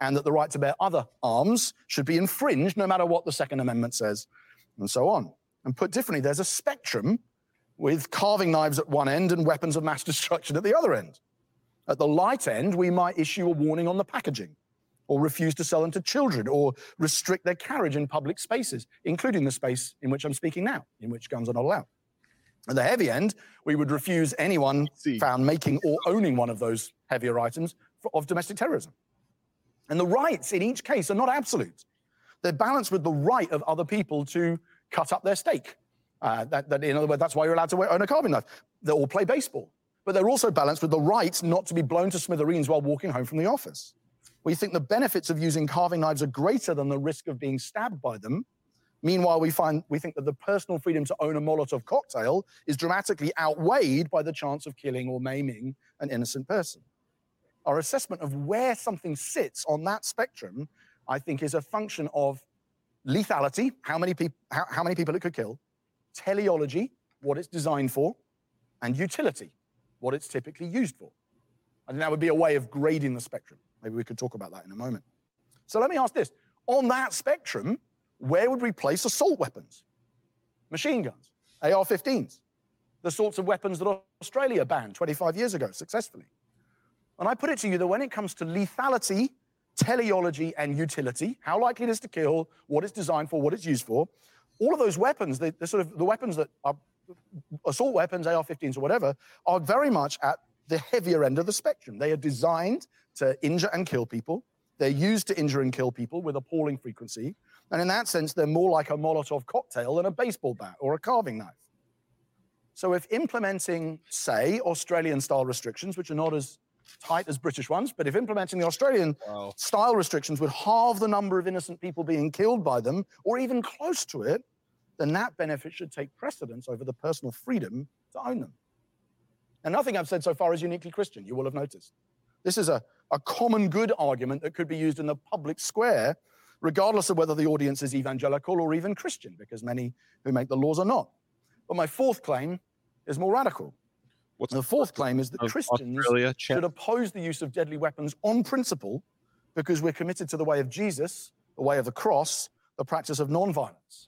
and that the right to bear other arms should be infringed no matter what the Second Amendment says, and so on. And put differently, there's a spectrum with carving knives at one end and weapons of mass destruction at the other end. At the light end, we might issue a warning on the packaging or refuse to sell them to children or restrict their carriage in public spaces, including the space in which I'm speaking now, in which guns are not allowed. At the heavy end, we would refuse anyone found making or owning one of those heavier items for, of domestic terrorism. And the rights in each case are not absolute. They're balanced with the right of other people to cut up their steak. Uh, that, that, in other words, that's why you're allowed to own a carving knife. They all play baseball. But they're also balanced with the right not to be blown to smithereens while walking home from the office we think the benefits of using carving knives are greater than the risk of being stabbed by them. Meanwhile, we find we think that the personal freedom to own a Molotov cocktail is dramatically outweighed by the chance of killing or maiming an innocent person. Our assessment of where something sits on that spectrum, I think, is a function of lethality, how many, peop- how, how many people it could kill, teleology, what it's designed for, and utility, what it's typically used for. I that would be a way of grading the spectrum. Maybe we could talk about that in a moment. So let me ask this on that spectrum, where would we place assault weapons? Machine guns, AR 15s, the sorts of weapons that Australia banned 25 years ago successfully. And I put it to you that when it comes to lethality, teleology, and utility, how likely it is to kill, what it's designed for, what it's used for, all of those weapons, the, the sort of the weapons that are assault weapons, AR 15s, or whatever, are very much at the heavier end of the spectrum. They are designed to injure and kill people. They're used to injure and kill people with appalling frequency. And in that sense, they're more like a Molotov cocktail than a baseball bat or a carving knife. So if implementing, say, Australian style restrictions, which are not as tight as British ones, but if implementing the Australian wow. style restrictions would halve the number of innocent people being killed by them, or even close to it, then that benefit should take precedence over the personal freedom to own them. And nothing I've said so far is uniquely Christian, you will have noticed. This is a, a common good argument that could be used in the public square, regardless of whether the audience is evangelical or even Christian, because many who make the laws are not. But my fourth claim is more radical. What's the fourth claim is that Christians should oppose the use of deadly weapons on principle because we're committed to the way of Jesus, the way of the cross, the practice of nonviolence.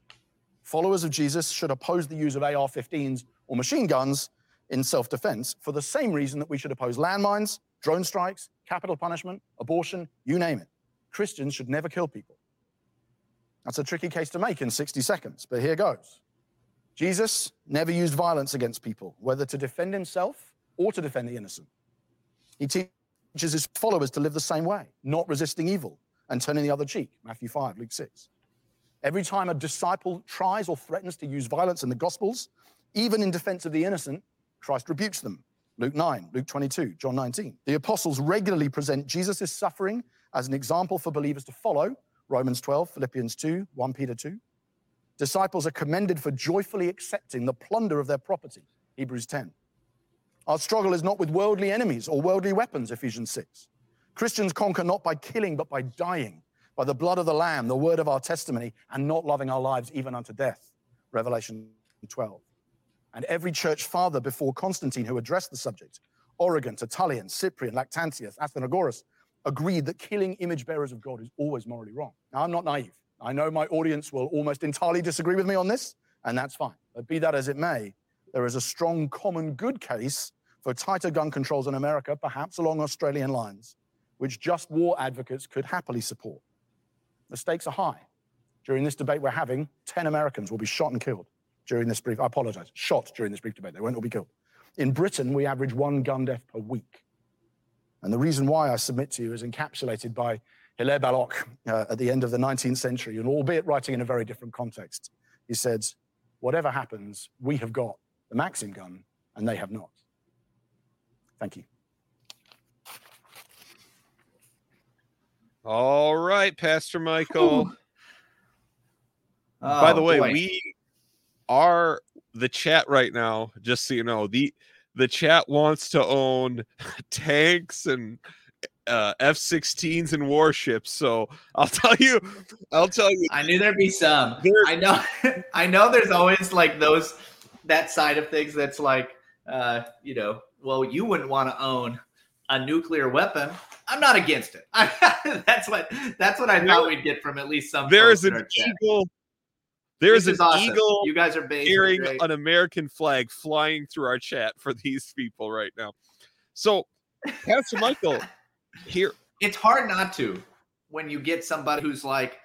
Followers of Jesus should oppose the use of AR 15s or machine guns in self defense for the same reason that we should oppose landmines, drone strikes, capital punishment, abortion, you name it. Christians should never kill people. That's a tricky case to make in 60 seconds, but here goes. Jesus never used violence against people, whether to defend himself or to defend the innocent. He teaches his followers to live the same way, not resisting evil and turning the other cheek, Matthew 5, Luke 6. Every time a disciple tries or threatens to use violence in the Gospels, even in defense of the innocent, Christ rebukes them. Luke 9, Luke 22, John 19. The apostles regularly present Jesus' suffering as an example for believers to follow, Romans 12, Philippians 2, 1 Peter 2. Disciples are commended for joyfully accepting the plunder of their property, Hebrews 10. Our struggle is not with worldly enemies or worldly weapons, Ephesians 6. Christians conquer not by killing, but by dying, by the blood of the Lamb, the word of our testimony, and not loving our lives even unto death, Revelation 12. And every church father before Constantine who addressed the subject, Origen, Tertullian, Cyprian, Lactantius, Athenagoras, agreed that killing image bearers of God is always morally wrong. Now, I'm not naive. I know my audience will almost entirely disagree with me on this, and that's fine. But be that as it may, there is a strong common good case for tighter gun controls in America, perhaps along Australian lines, which just war advocates could happily support. The stakes are high. During this debate we're having, 10 Americans will be shot and killed during this brief. I apologize, shot during this brief debate. They won't all be killed. In Britain, we average one gun death per week. And the reason why I submit to you is encapsulated by Hilaire Belloc uh, at the end of the 19th century, and albeit writing in a very different context. He said, Whatever happens, we have got the Maxim gun, and they have not. Thank you. All right, Pastor Michael. Oh, By the way, boy. we are the chat right now, just so you know. The the chat wants to own tanks and uh, F-16s and warships. So I'll tell you, I'll tell you. I knew there'd be some. There- I know. I know. There's always like those that side of things that's like, uh, you know, well, you wouldn't want to own a nuclear weapon. I'm not against it. that's what that's what I thought we'd get from at least some. There is an eagle. There is an awesome. eagle You guys are carrying an American flag flying through our chat for these people right now. So, Pastor Michael, here it's hard not to when you get somebody who's like,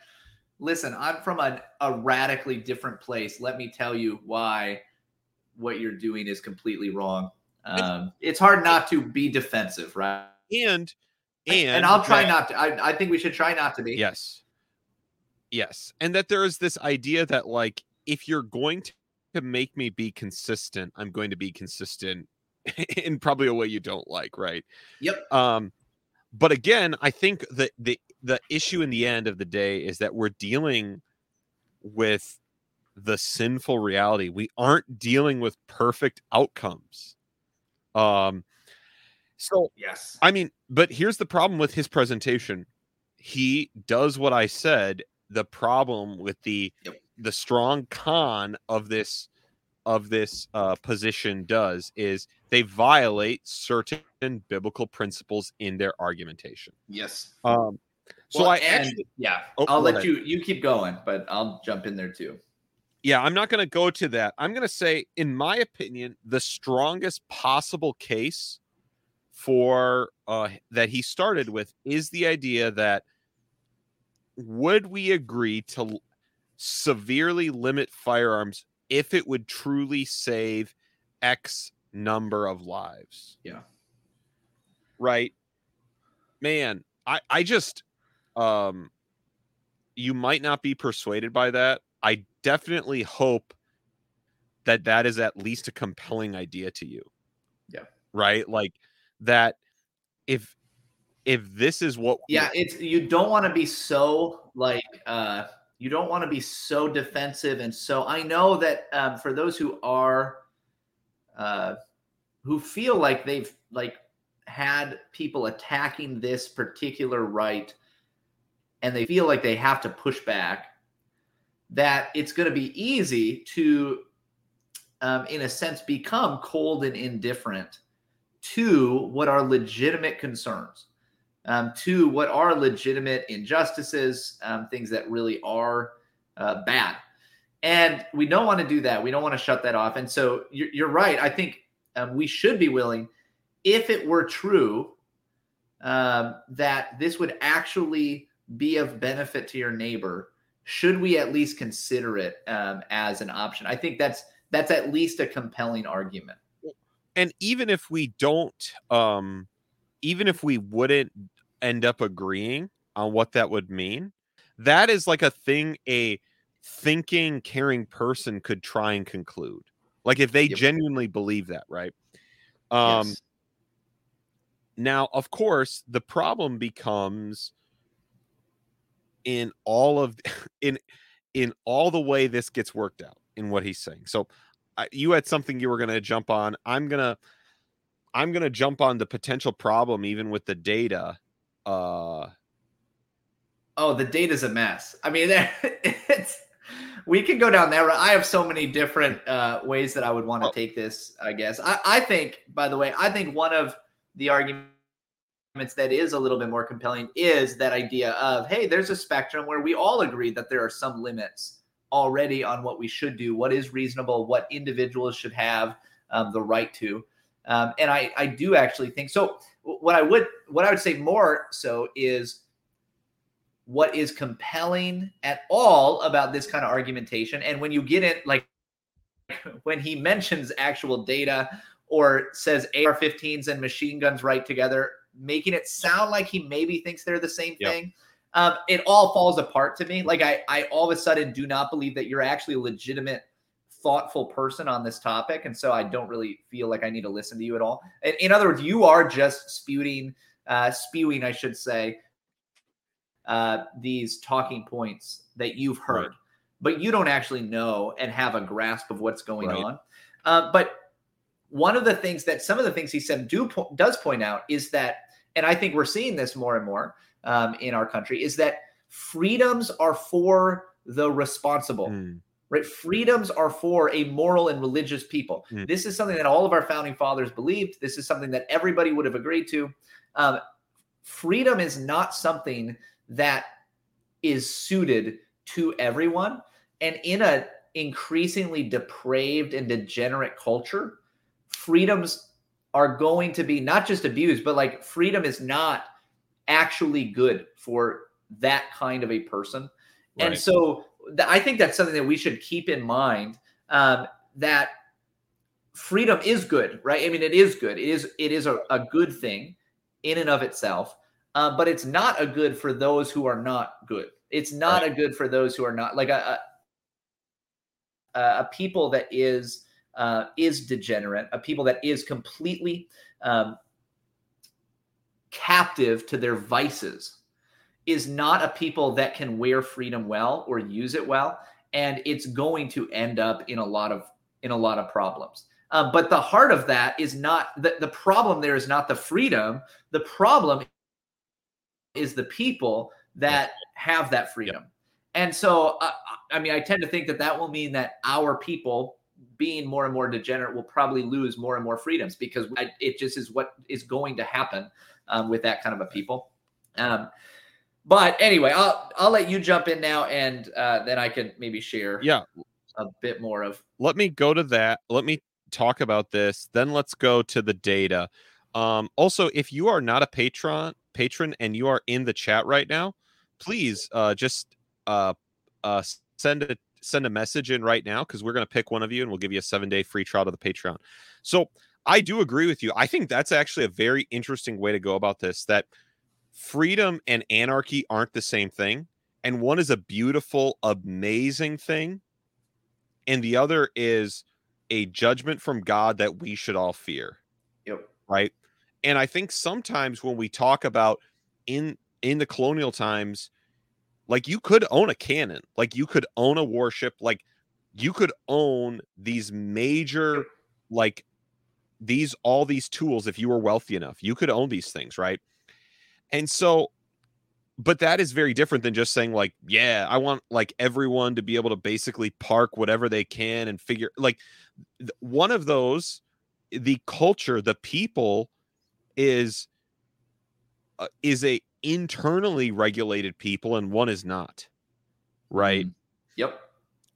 listen, I'm from a, a radically different place. Let me tell you why what you're doing is completely wrong. Um, it's hard not to be defensive, right? and and And, I'll try not to. I, I think we should try not to be. Yes. Yes. And that there is this idea that like if you're going to make me be consistent, I'm going to be consistent in probably a way you don't like, right? Yep. Um but again, I think that the the issue in the end of the day is that we're dealing with the sinful reality. We aren't dealing with perfect outcomes. Um so Yes. I mean, but here's the problem with his presentation. He does what I said. The problem with the Yep. the strong con of this of this uh, position does is they violate certain biblical principles in their argumentation. Yes. Um, so Well, I and- actually, yeah. Oh, I'll let ahead. you you keep going, but I'll jump in there too. yeah, I'm not going to go to that. I'm going to say, in my opinion, the strongest possible case for uh, that he started with is the idea that would we agree to severely limit firearms if it would truly save X number of lives? Yeah. Right. Man, I, I just, um, you might not be persuaded by that. I definitely hope that that is at least a compelling idea to you. Yeah. Right. Like that. If if this is what Yeah, it's you don't want to be so like uh you don't want to be so defensive and so I know that um for those who are uh who feel like they've like had people attacking this particular right and they feel like they have to push back that it's going to be easy to um, in a sense become cold and indifferent to what are legitimate concerns um, to what are legitimate injustices, um, things that really are uh, bad. And we don't want to do that. We don't want to shut that off. And so you're, you're right. I think um, we should be willing, if it were true, um, that this would actually be of benefit to your neighbor. Should we at least consider it um, as an option? I think that's that's at least a compelling argument. and even if we don't um even if we wouldn't end up agreeing on what that would mean that is like a thing a thinking caring person could try and conclude like if they Yep. genuinely believe that right um Yes. now of course the problem becomes in all of in in all the way this gets worked out in what he's saying. So I, you had something you were going to jump on. I'm gonna I'm gonna jump on the potential problem even with the data. Uh, oh, the data's a mess. I mean, it's we can go down there. I have so many different uh, ways that I would want to take this. I guess I, I think, by the way, I think one of the arguments that is a little bit more compelling is that idea of hey, there's a spectrum where we all agree that there are some limits already on what we should do, what is reasonable, what individuals should have um, the right to. Um, and I, I do actually think so. What I would what I would say more so is what is compelling at all about this kind of argumentation. And when you get it, like when he mentions actual data or says AR-15s and machine guns right together, making it sound like he maybe thinks they're the same yep. thing. Um, it all falls apart to me. Like I, I all of a sudden do not believe that you're actually legitimate, thoughtful person on this topic, and so I don't really feel like I need to listen to you at all. In, in other words, you are just spewing, uh, spewing, I should say, uh, these talking points that you've heard, right. but you don't actually know and have a grasp of what's going right. on. Uh, but one of the things that some of the things he said do does point out is that, and I think we're seeing this more and more um, in our country, is that freedoms are for the responsible. Mm. Right, freedoms are for a moral and religious people. Mm. This is something that all of our founding fathers believed. This is something that everybody would have agreed to. Um, freedom is not something that is suited to everyone. And in a increasingly depraved and degenerate culture, freedoms are going to be not just abused, but like freedom is not actually good for that kind of a person. Right. And so I think that's something that we should keep in mind um, that freedom is good, right? I mean, it is good. It is it is a, a good thing in and of itself uh, but it's not a good for those who are not good. It's not right. a good for those who are not like a a, a people that is uh, is degenerate, a people that is completely um, captive to their vices, is not a people that can wear freedom well or use it well, and it's going to end up in a lot of in a lot of problems. Uh, but the heart of that is not the, the problem there is not the freedom. The problem is the people that have that freedom. And so, uh, I mean, I tend to think that that will mean that our people, being more and more degenerate, will probably lose more and more freedoms because it just is what is going to happen um, with that kind of a people. Um, but anyway, I'll I'll let you jump in now, and uh, then I can maybe share. Yeah, a bit more of. Let me go to that. Let me talk about this. Then let's go to the data. Um, also, if you are not a patron, patron and you are in the chat right now, please uh, just uh, uh, send a send a message in right now because we're going to pick one of you and we'll give you a seven day free trial to the Patreon. So I do agree with you. I think that's actually a very interesting way to go about this. That freedom and anarchy aren't the same thing, and one is a beautiful, amazing thing, and the other is a judgment from God that we should all fear. Yep. Right. And I think sometimes when we talk about in in the colonial times, like you could own a cannon, like you could own a warship, like you could own these major like these all these tools if you were wealthy enough. You could own these things, right? And so but that is very different than just saying like yeah i want like everyone to be able to basically park whatever they can and figure like one of those the culture the people is uh, is a internally regulated people and one is not right? Mm yep.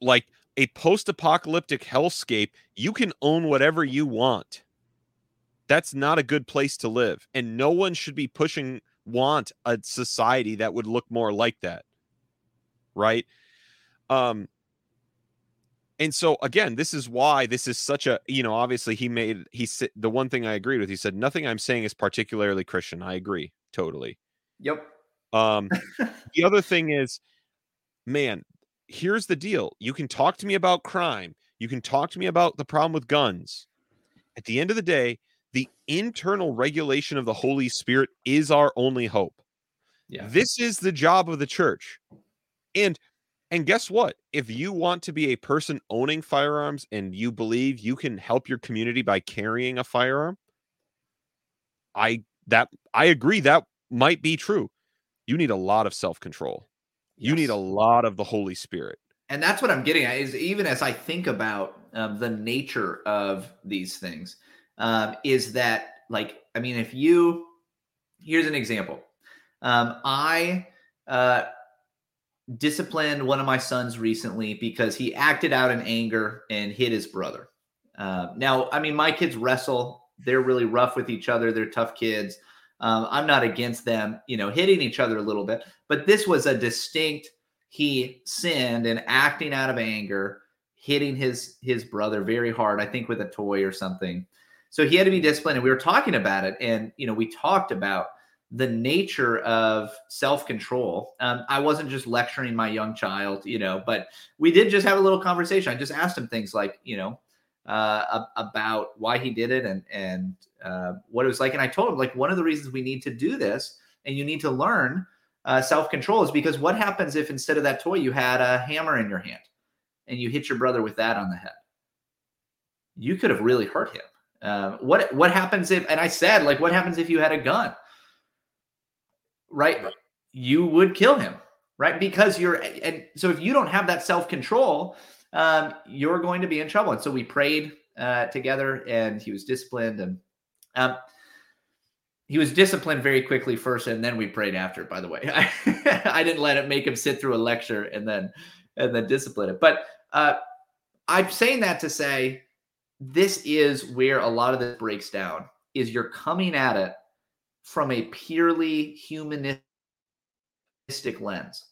Like a post-apocalyptic hellscape you can own whatever you want. That's not a good place to live and no one should be pushing want a society that would look more like that right? Um and so again this is why this is such a you know obviously he made he said the one thing i agreed with he said nothing i'm saying is particularly christian. I agree totally. Yep. Um the other thing is man here's the deal. You can talk to me about crime. You can talk to me about the problem with guns. At the end of the day the internal regulation of the holy spirit is our only hope Yeah. This is the job of the church. And and guess what? If you want to be a person owning firearms and you believe you can help your community by carrying a firearm, I that I agree that might be true. You need a lot of self-control. You need a lot of the Holy Spirit. and that's what I'm getting at is even as I think about um, the nature of these things, um, is that like I mean, if you here's an example, um, I uh, disciplined one of my sons recently because he acted out in anger and hit his brother. Uh, now, I mean, my kids wrestle; they're really rough with each other. They're tough kids. Um, I'm not against them, you know, hitting each other a little bit, but this was a distinct he sinned and acting out of anger hitting his his brother very hard i think with a toy or something so he had to be disciplined and we were talking about it and you know we talked about the nature of self-control um, i wasn't just lecturing my young child you know but we did just have a little conversation i just asked him things like you know uh, about why he did it and and uh, what it was like and i told him like one of the reasons we need to do this and you need to learn uh, self control is because what happens if instead of that toy you had a hammer in your hand and you hit your brother with that on the head? You could have really hurt him. Uh, what what happens if? And I said, like, what happens if you had a gun? Right, you would kill him, right? Because you're and so if you don't have that self control, um, you're going to be in trouble. And so we prayed uh, together, and he was disciplined, and um, he was disciplined very quickly first, and then we prayed after. By the way, I, didn't let it make him sit through a lecture and then and then discipline it. But uh, I'm saying that to say this is where a lot of this breaks down. Is you're coming at it from a purely humanistic lens.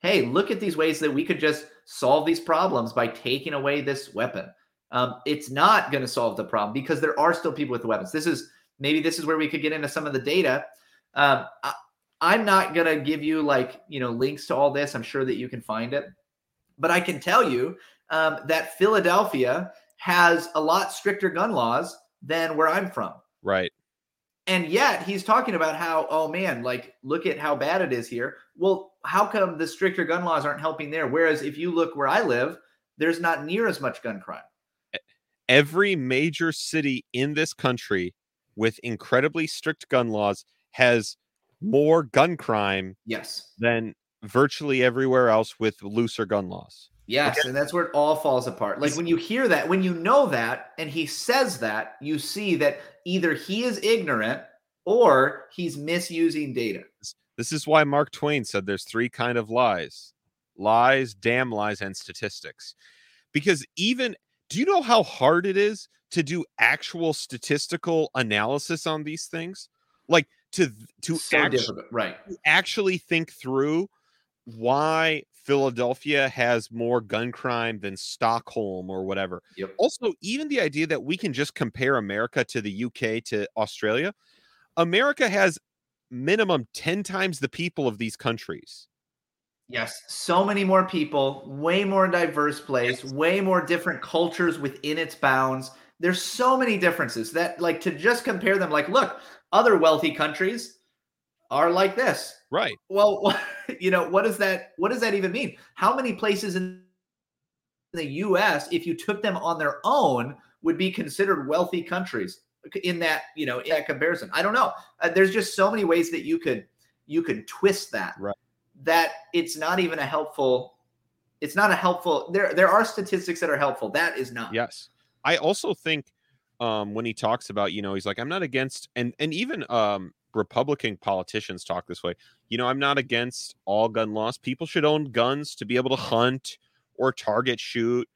Hey, look at these ways that we could just solve these problems by taking away this weapon. Um, it's not going to solve the problem because there are still people with the weapons. This is maybe this is where we could get into some of the data. Um, I, I'm not going to give you like, you know, links to all this. I'm sure that you can find it. But I can tell you um, that Philadelphia has a lot stricter gun laws than where I'm from. Right. And yet he's talking about how, oh man, like, look at how bad it is here. Well, how come the stricter gun laws aren't helping there? Whereas if you look where I live, there's not near as much gun crime. Every major city in this country with incredibly strict gun laws has more gun crime Yes. than virtually everywhere else with looser gun laws. Yes, and that's where it all falls apart. Like when you hear that, when you know that, and he says that, you see that either he is ignorant or he's misusing data. This is why Mark Twain said there's three kind of lies. Lies, damn lies and statistics. Because even do you know how hard it is to do actual statistical analysis on these things? Like to to so actu- difficult, right? actually think through why Philadelphia has more gun crime than Stockholm or whatever. Yep. Also, even the idea that we can just compare America to the UK to Australia, America has minimum 10 times the people of these countries. Yes, so many more people, way more diverse place, way more different cultures within its bounds. There's so many differences that, like, to just compare them, like, look, other wealthy countries are like this. Right. Well, you know, what does that what does that even mean? How many places in the US if you took them on their own would be considered wealthy countries in that, you know, in that comparison? I don't know. Uh, there's just so many ways that you could you could twist that. Right. That it's not even a helpful it's not a helpful there there are statistics that are helpful. That is not. Yes. I also think um when he talks about, you know, he's like I'm not against and and even um Republican politicians talk this way. You know, I'm not against all gun laws. People should own guns to be able to hunt or target shoot.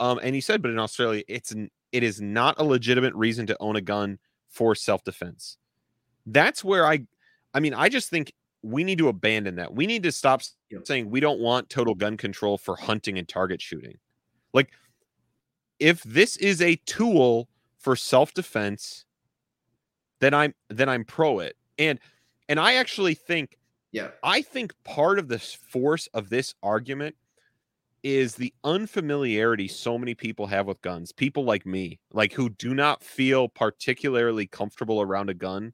Um, and he said, but in Australia, it's n- it is not a legitimate reason to own a gun for self defense. That's where I, I mean, I just think we need to abandon that. We need to stop saying we don't want total gun control for hunting and target shooting. Like, if this is a tool for self defense, then I'm then I'm pro it. And and I actually think Yeah. I think part of the force of this argument is the unfamiliarity so many people have with guns. People like me, like who do not feel particularly comfortable around a gun.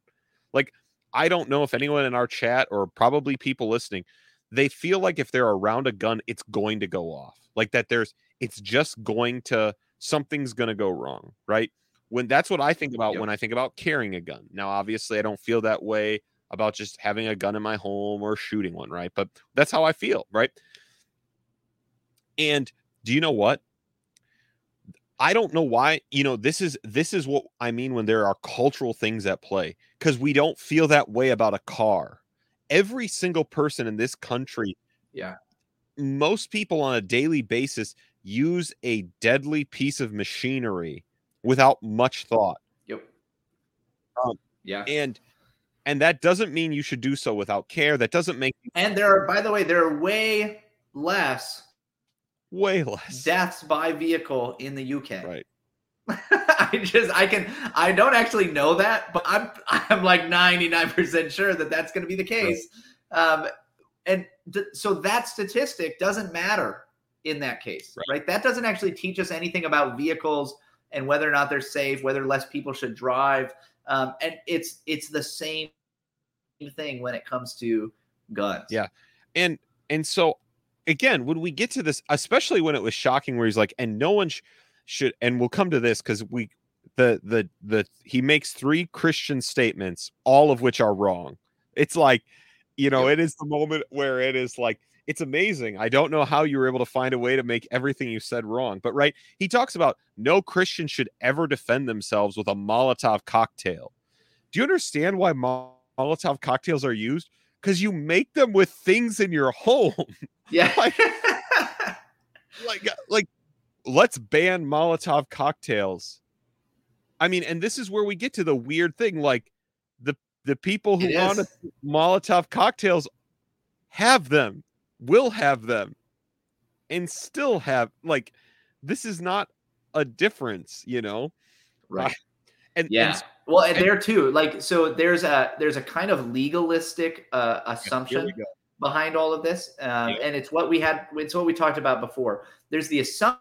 Like I don't know if anyone in our chat or probably people listening, they feel like if they're around a gun, it's going to go off. Like that there's it's just going to something's going to go wrong, right? When that's what I think about Yep. when I think about carrying a gun. Now, obviously, I don't feel that way about just having a gun in my home or shooting one, right? But that's how I feel, right? And do you know what? I don't know why, you know, this is this is what I mean when there are cultural things at play cuz we don't feel that way about a car. Every single person in this country Yeah. most people on a daily basis use a deadly piece of machinery without much thought. Yep. Um, yeah. And and that doesn't mean you should do so without care. That doesn't make And there are, by the way, there are way less way less. deaths by vehicle in the UK. Right. I just I can I don't actually know that, but I'm I'm like 99% sure that that's going to be the case. Um, and th- so that statistic doesn't matter in that case, Right. right. That doesn't actually teach us anything about vehicles and whether or not they're safe, whether less people should drive. Um, and it's it's the same thing when it comes to guns. Yeah. and and so again when we get to this especially when it was shocking where he's like and no one sh- should and we'll come to this because we the the the he makes three christian statements all of which are wrong it's like you know Yep. it is the moment where it is like it's amazing i don't know how you were able to find a way to make everything you said wrong but right he talks about no christian should ever defend themselves with a molotov cocktail. Do you understand why molotov cocktails are used? Because you make them with things in your home. Yeah. Like- like like let's ban molotov cocktails. I mean and this is where we get to the weird thing like the the people who want molotov cocktails have them will have them and still have like this is not a difference you know right. and and Yeah. s- Well, and and- there too, like so, there's a there's a kind of legalistic uh, assumption behind all of this, um, Yeah. and it's what we had. It's what we talked about before. There's the assumption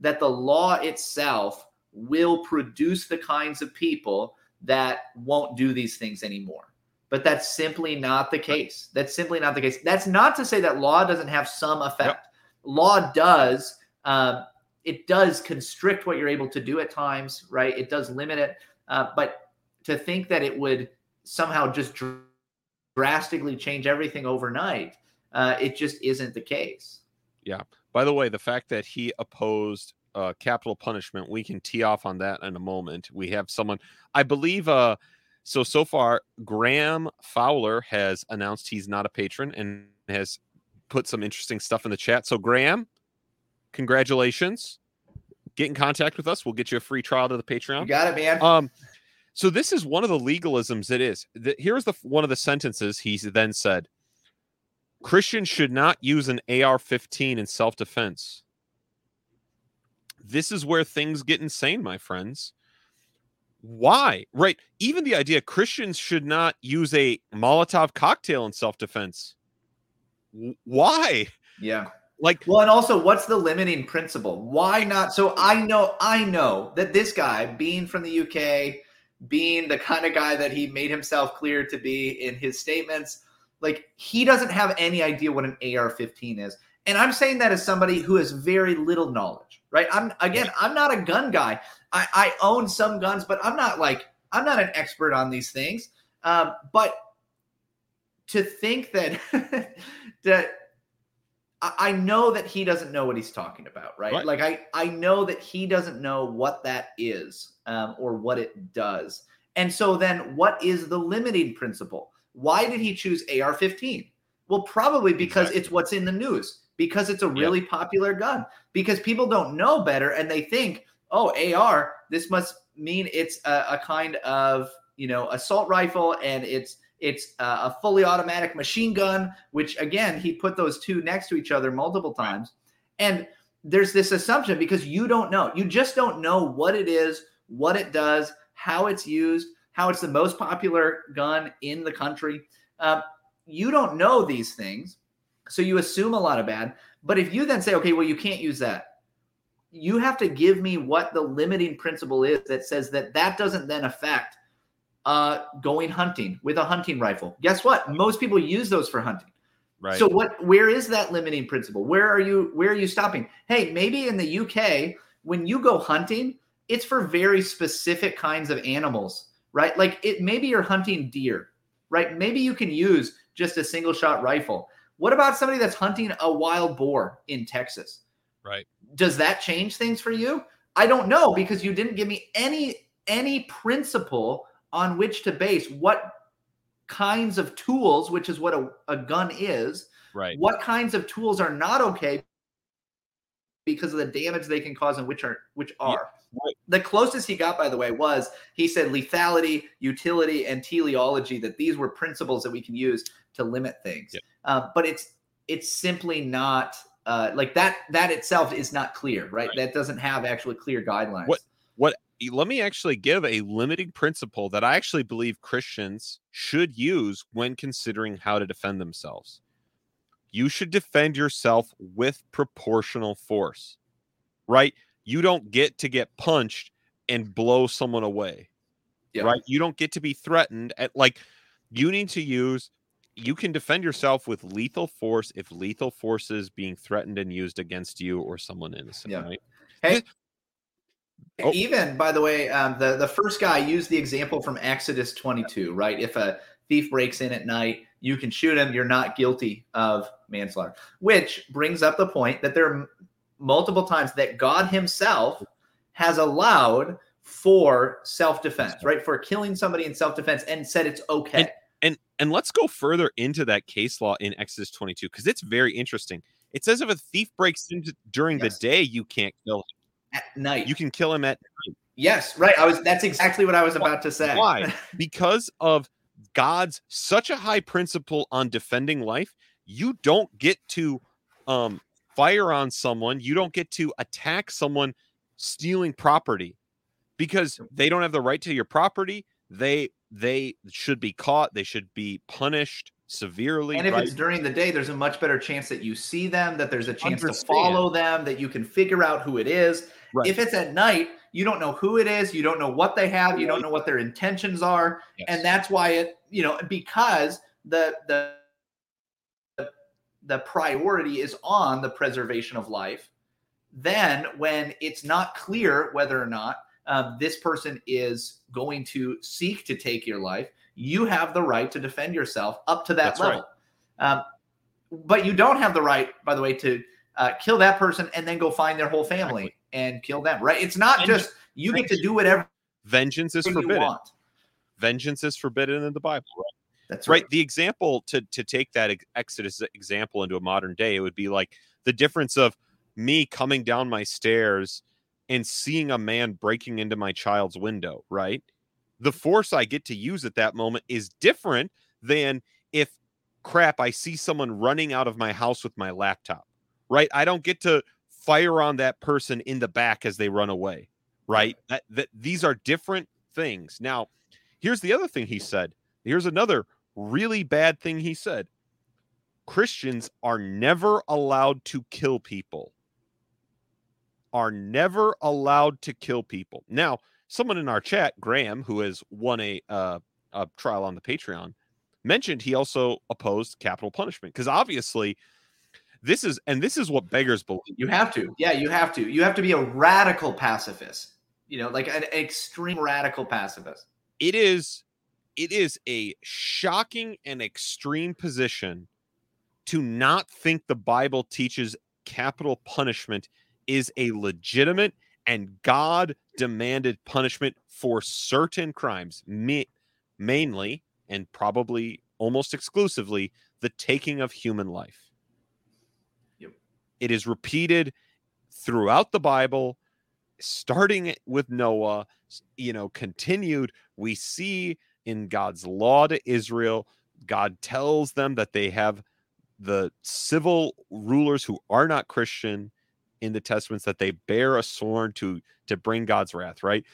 that the law itself will produce the kinds of people that won't do these things anymore. But that's simply not the case. That's simply not the case. That's not to say that law doesn't have some effect. Law does. Um, it does constrict what you're able to do at times, right? It does limit it. Uh, but to think that it would somehow just dr- drastically change everything overnight, uh, it just isn't the case. Yeah. By the way, the fact that he opposed uh, capital punishment, we can tee off on that in a moment. We have someone, I believe. So so far, Graham Fowler has announced he's not a patron and has put some interesting stuff in the chat. So Graham, congratulations! Get in contact with us. We'll get you a free trial to the Patreon. You got it, man. Um, so this is one of the legalisms. It is. The, here's the one of the sentences he then said: Christians should not use an AR-15 in self-defense. This is where things get insane, my friends. Why? Right? Even the idea Christians should not use a Molotov cocktail in self-defense. Why? yeah. Like Well, and also, what's the limiting principle? Why not? So I know, I know that this guy, being from the UK, being the kind of guy that he made himself clear to be in his statements, like he doesn't have any idea what an AR-15 is. And I'm saying that as somebody who has very little knowledge, right? I'm again, I'm not a gun guy. I, I own some guns, but I'm not like I'm not an expert on these things. Um, but to think that that I know that he doesn't know what he's talking about, right? Right. Like I, I know that he doesn't know what that is um, or what it does. And so then what is the limiting principle? Why did he choose AR-15? Well, probably because Exactly. it's what's in the news, because it's a really popular gun, because people don't know better and they think, oh, AR, this must mean it's a, a kind of, you know, assault rifle and it's it's a fully automatic machine gun, which again, he put those two next to each other multiple times. And there's this assumption because you don't know, you just don't know what it is, what it does, how it's used, how it's the most popular gun in the country. Uh, you don't know these things. So you assume a lot of bad. But if you then say, okay, well, you can't use that, you have to give me what the limiting principle is that says that that doesn't then affect uh, going hunting with a hunting rifle. Guess what? Most people use those for hunting. Right. So what where is that limiting principle? Where are you where are you stopping? Hey, maybe in the UK when you go hunting, it's for very specific kinds of animals, right? Like it maybe you're hunting deer, right? Maybe you can use just a single shot rifle. What about somebody that's hunting a wild boar in Texas? Right. Does that change things for you? I don't know because you didn't give me any any principle on which to base what kinds of tools, which is what a, a gun is, right. what kinds of tools are not okay because of the damage they can cause and which are which are. right. The closest he got, by the way, was he said lethality, utility, and teleology. That these were principles that we can use to limit things. Yep. Uh, but it's it's simply not uh, like that. That itself is not clear, right? Right. That doesn't have actually clear guidelines. What- what? let me actually give a limiting principle that I actually believe Christians should use when considering how to defend themselves. You should defend yourself with proportional force, right? You don't get to get punched and blow someone away, Yeah. right? You don't get to be threatened at like you need to use you can defend yourself with lethal force if lethal force is being threatened and used against you or someone innocent, Yeah. right? Hey, Oh. even by the way, um, the the first guy used the example from Exodus 22, right? If a thief breaks in at night, you can shoot him. You're not guilty of manslaughter, which brings up the point that there are multiple times that God Himself has allowed for self defense, right? For killing somebody in self defense, and said it's okay. and and let's go further into that case law in Exodus 22 because it's very interesting. It says if a thief breaks into during Yes. the day, you can't kill him. at night, You can kill him at night. yes, right. I was. That's exactly what I was about to say. Why? because of God's such a high principle on defending life. You don't get to um, fire on someone. You don't get to attack someone stealing property because they don't have the right to your property. They they should be caught. They should be punished severely. And if right? it's during the day, there's a much better chance that you see them, that there's a chance Understand. to follow them, that you can figure out who it is. Right. If it's at night, you don't know who it is, you don't know what they have, you don't know what their intentions are, Yes. and that's why it, you know, because the the the priority is on the preservation of life. Then, when it's not clear whether or not um, this person is going to seek to take your life, you have the right to defend yourself up to that That's right. level. Um, but you don't have the right, by the way, to uh, kill that person and then go find their whole family and kill them. Right? It's not And- just you get to do whatever vengeance is forbidden. Vengeance is forbidden in the Bible. Right? That's right the example to to take that exodus example into a modern day it would be like the difference of me coming down my stairs and seeing a man breaking into my child's window right? The force i get to use at that moment is different than if crap i see someone running out of my house with my laptop right? I don't get to fire on that person in the back as they run away right? That, that these are different things. Now here's the other thing he said. Here's another really bad thing he said. Christians are never allowed to kill people. Are never allowed to kill people. Now, someone in our chat, Graham, who has won a uh, a trial on the Patreon, mentioned he also opposed capital punishment because obviously this is and this is what beggars believe. You have to. Yeah, you have to. You have to be a radical pacifist. You know, like an extreme radical pacifist. it is it is a shocking and extreme position to not think the bible teaches capital punishment is a legitimate and god demanded punishment for certain crimes ma- mainly and probably almost exclusively the taking of human life Yep. it is repeated throughout the bible starting with noah you know continued we see in God's law to Israel, God tells them that they have the civil rulers who are not Christian in the testaments that they bear a sword to to bring God's wrath, right?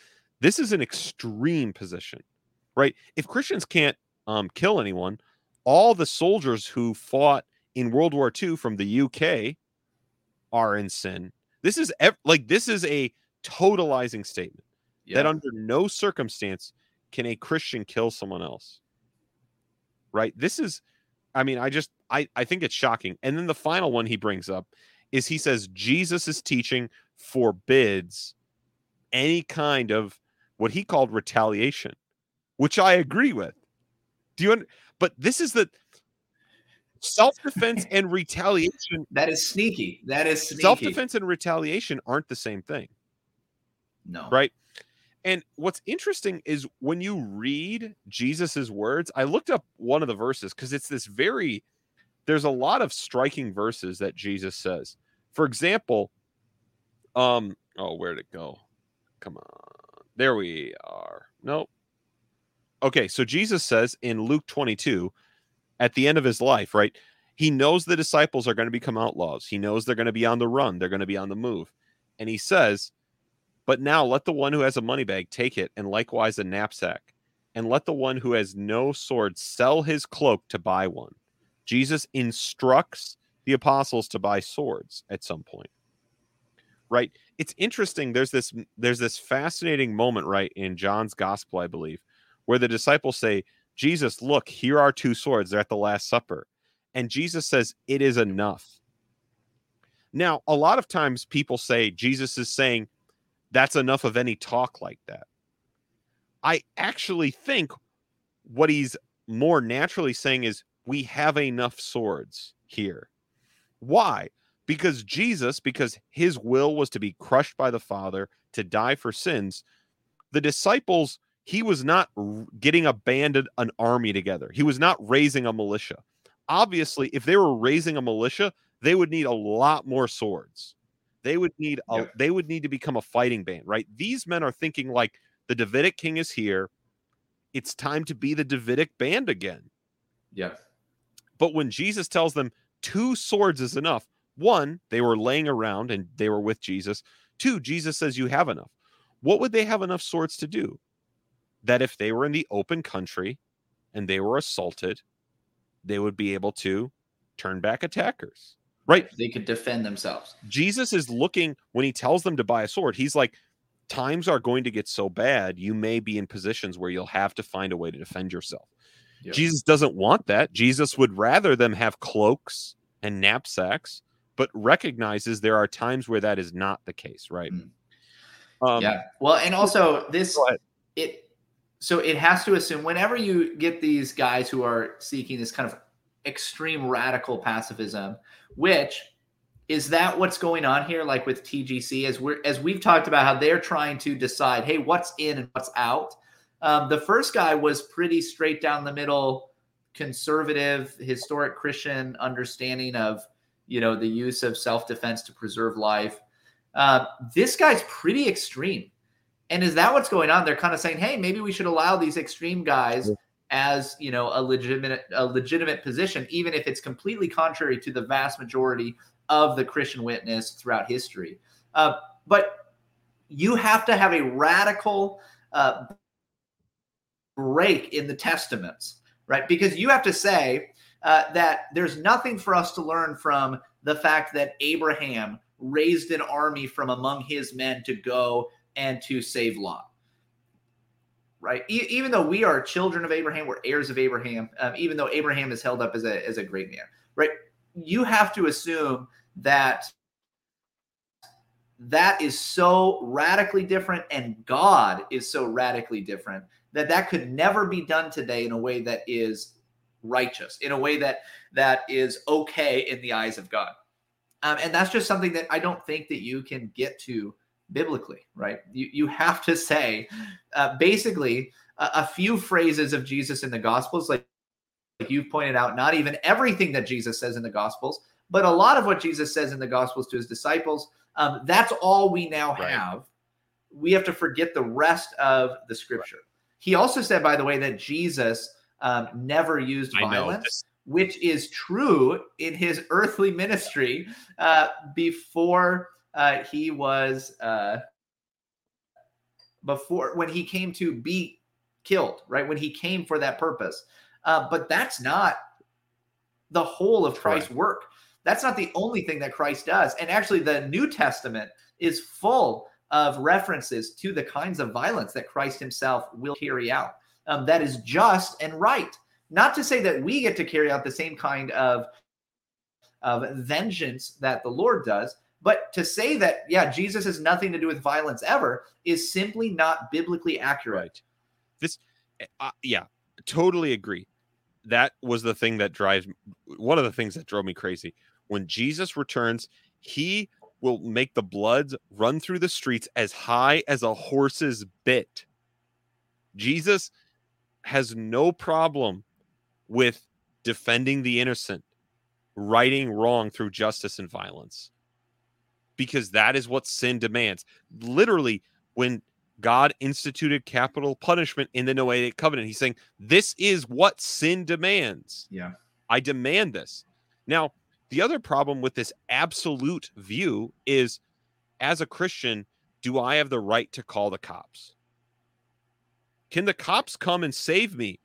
This is an extreme position, right? If Christians can't um, kill anyone, all the soldiers who fought in World War II from the UK are in sin. This is ev- like this is a totalizing statement that under no circumstance can a Christian kill someone else? Right? This is I mean, I just I I think it's shocking. And then the final one he brings up is he says Jesus' teaching forbids any kind of what he called retaliation, which I agree with. Do you but this is the self-defense and retaliation that is sneaky. That is. Self-defense and retaliation aren't the same thing. No. Right? And what's interesting is when you read Jesus's words, I looked up one of the verses because it's this very there's a lot of striking verses that Jesus says. For example, um, oh, where'd it go? Come on. There we are. Nope. Okay, so Jesus says in Luke 22, at the end of his life, right? He knows the disciples are going to become outlaws. He knows they're going to be on the run, they're going to be on the move. And he says, But now let the one who has a money bag take it, and likewise a knapsack. And let the one who has no sword sell his cloak to buy one. Jesus instructs the apostles to buy swords at some point. Right? It's interesting. There's this there's this fascinating moment, right, in John's gospel, I believe, where the disciples say, Jesus, look, here are two swords. They're at the Last Supper. And Jesus says, It is enough. Now, a lot of times people say Jesus is saying that's enough of any talk like that. I actually think what he's more naturally saying is we have enough swords here. Why? Because Jesus, because his will was to be crushed by the Father, to die for sins, the disciples he was not getting a banded an army together. He was not raising a militia. Obviously, if they were raising a militia, they would need a lot more swords. They would need a, yeah. they would need to become a fighting band, right? These men are thinking like the Davidic king is here. It's time to be the Davidic band again. Yeah. But when Jesus tells them two swords is enough, one, they were laying around and they were with Jesus. Two, Jesus says you have enough. What would they have enough swords to do? that if they were in the open country and they were assaulted, they would be able to turn back attackers. Right? They could defend themselves. Jesus is looking when he tells them to buy a sword, he's like, times are going to get so bad, you may be in positions where you'll have to find a way to defend yourself. Jesus doesn't want that. Jesus would rather them have cloaks and knapsacks, but recognizes there are times where that is not the case, right? Mm. Um, yeah. Well, and also this it so it has to assume whenever you get these guys who are seeking this kind of extreme radical pacifism, which is that what's going on here like with tgc as we're as we've talked about how they're trying to decide hey what's in and what's out um, the first guy was pretty straight down the middle conservative historic christian understanding of you know the use of self-defense to preserve life uh, this guy's pretty extreme and is that what's going on? They're kind of saying, hey, maybe we should allow these extreme guys as you know a legitimate a legitimate position, even if it's completely contrary to the vast majority of the Christian witness throughout history. Uh, but you have to have a radical uh, break in the testaments, right? Because you have to say uh, that there's nothing for us to learn from the fact that Abraham raised an army from among his men to go and to save Lot. Right? E- even though we are children of Abraham, we're heirs of Abraham, um, even though Abraham is held up as a, as a great man, right? You have to assume that that is so radically different and God is so radically different that that could never be done today in a way that is righteous, in a way that that is okay in the eyes of God. Um, and that's just something that I don't think that you can get to biblically, right? You, you have to say uh, basically a, a, few phrases of Jesus in the Gospels, like, like you've pointed out, not even everything that Jesus says in the Gospels, but a lot of what Jesus says in the Gospels to his disciples. Um, that's all we now right. have. We have to forget the rest of the scripture. He also said, by the way, that Jesus um, never used violence which is true in his earthly ministry uh, before uh, he was uh, before when he came to be killed, right? When he came for that purpose. Uh, but that's not the whole of Christ's right. work. That's not the only thing that Christ does. And actually, the New Testament is full of references to the kinds of violence that Christ himself will carry out. um, that is just and right. Not to say that we get to carry out the same kind of of vengeance that the Lord does, but to say that yeah, Jesus has nothing to do with violence ever is simply not biblically accurate. Right. This, uh, yeah, totally agree. That was the thing that drives one of the things that drove me crazy. When Jesus returns, he will make the bloods run through the streets as high as a horse's bit. Jesus has no problem with defending the innocent, righting wrong through justice and violence, because that is what sin demands. Literally, when God instituted capital punishment in the Noahic covenant, he's saying, This is what sin demands. Yeah. I demand this. Now, the other problem with this absolute view is as a Christian, do I have the right to call the cops? Can the cops come and save me?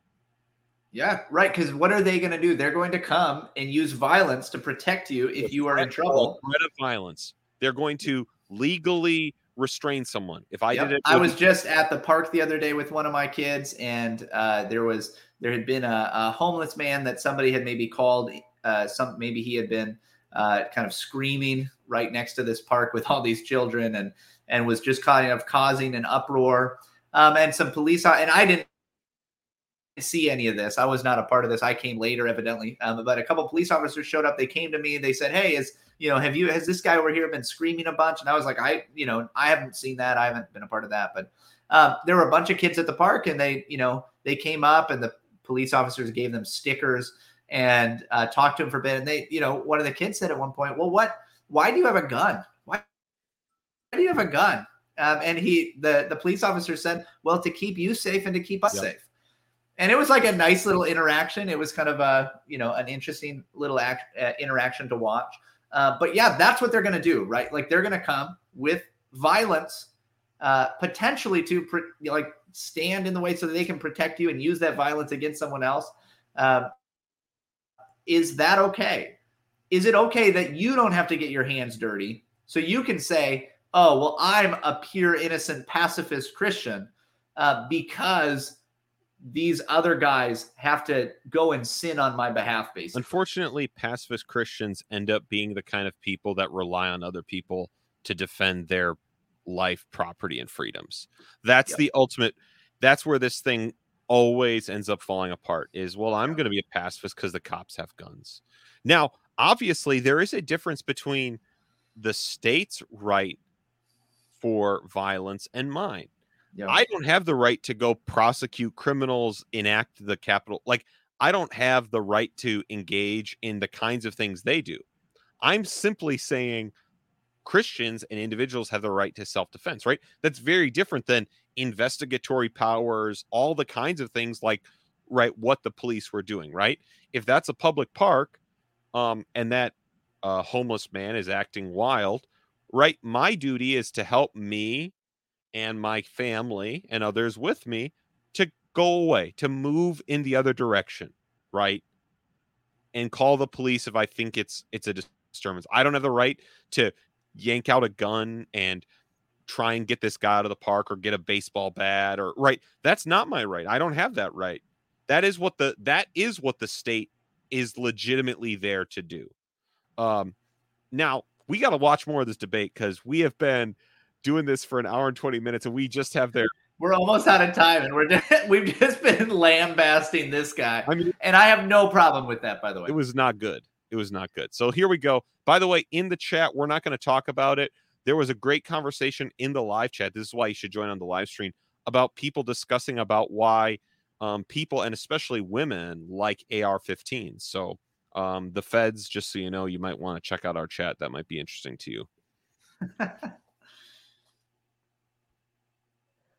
Yeah, right. Because what are they going to do? They're going to come and use violence to protect you if you are in trouble. Threat of violence. They're going to legally restrain someone. If I Yep. did it, I was just at the park the other day with one of my kids, and uh, there was there had been a, a homeless man that somebody had maybe called. Uh, some maybe he had been uh, kind of screaming right next to this park with all these children, and and was just kind of causing an uproar. Um, and some police and I didn't see any of this. I was not a part of this. I came later, evidently. Um, but a couple police officers showed up. They came to me. They said, "Hey, is you know, have you has this guy over here been screaming a bunch?" And I was like, "I, you know, I haven't seen that. I haven't been a part of that." But um, there were a bunch of kids at the park, and they, you know, they came up, and the police officers gave them stickers and uh, talked to them for a bit. And they, you know, one of the kids said at one point, "Well, what? Why do you have a gun? Why? Why do you have a gun?" Um, and he, the the police officer said, "Well, to keep you safe and to keep us Yep. safe." And it was like a nice little interaction. It was kind of a, you know, an interesting little act, uh, interaction to watch. Uh, but yeah, that's what they're going to do, right? Like they're going to come with violence, uh, potentially to pr- like stand in the way so that they can protect you and use that violence against someone else. Um, is that okay? Is it okay that you don't have to get your hands dirty so you can say, "Oh, well, I'm a pure, innocent, pacifist Christian," uh, because these other guys have to go and sin on my behalf, basically. Unfortunately, pacifist Christians end up being the kind of people that rely on other people to defend their life, property, and freedoms. That's Yep. the ultimate. That's where this thing always ends up falling apart. Is well, I'm going to be a pacifist because the cops have guns. Now, obviously, there is a difference between the state's right for violence and mine. Yeah. I don't have the right to go prosecute criminals, enact the capital. Like, I don't have the right to engage in the kinds of things they do. I'm simply saying Christians and individuals have the right to self defense, right? That's very different than investigatory powers, all the kinds of things like, right, what the police were doing, right? If that's a public park um, and that uh, homeless man is acting wild, right, my duty is to help me and my family and others with me to go away, to move in the other direction, right? And call the police if I think it's it's a disturbance. I don't have the right to yank out a gun and try and get this guy out of the park or get a baseball bat or right. That's not my right. I don't have that right. That is what the that is what the state is legitimately there to do. Um now we got to watch more of this debate because we have been doing this for an hour and 20 minutes and we just have their We're almost out of time, and we're we've just been lambasting this guy, I mean and I have no problem with that. By the way, it was not good. It was not good. So here we go. By the way, in the chat, we're not going to talk about it. There was a great conversation in the live chat. This is why you should join on the live stream about people discussing about why um, people and especially women like AR-15. So um, the feds, just so you know, you might want to check out our chat. That might be interesting to you. All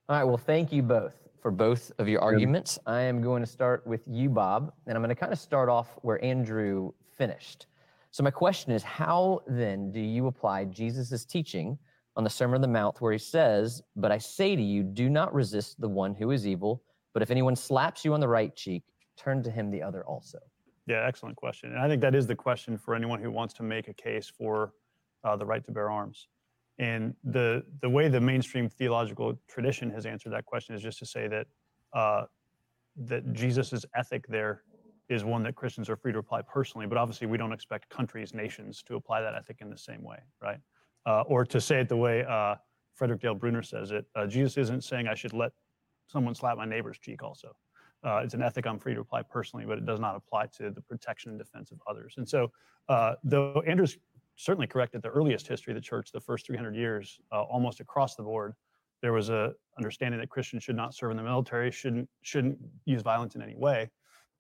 right. Well, thank you both for both of your arguments. I am going to start with you, Bob, and I'm going to kind of start off where Andrew finished. So, my question is how then do you apply Jesus' teaching on the Sermon on the Mount where he says, But I say to you, do not resist the one who is evil, but if anyone slaps you on the right cheek, turn to him the other also? Yeah, excellent question. And I think that is the question for anyone who wants to make a case for uh, the right to bear arms. And the the way the mainstream theological tradition has answered that question is just to say that uh, that Jesus's ethic there is one that Christians are free to apply personally, but obviously we don't expect countries, nations to apply that ethic in the same way, right? Uh, or to say it the way uh, Frederick Dale Bruner says it, uh, Jesus isn't saying I should let someone slap my neighbor's cheek also. Uh, it's an ethic I'm free to apply personally, but it does not apply to the protection and defense of others. And so, uh, though Andrew's certainly correct that the earliest history of the church, the first 300 years, uh, almost across the board, there was a understanding that Christians should not serve in the military, shouldn't shouldn't use violence in any way.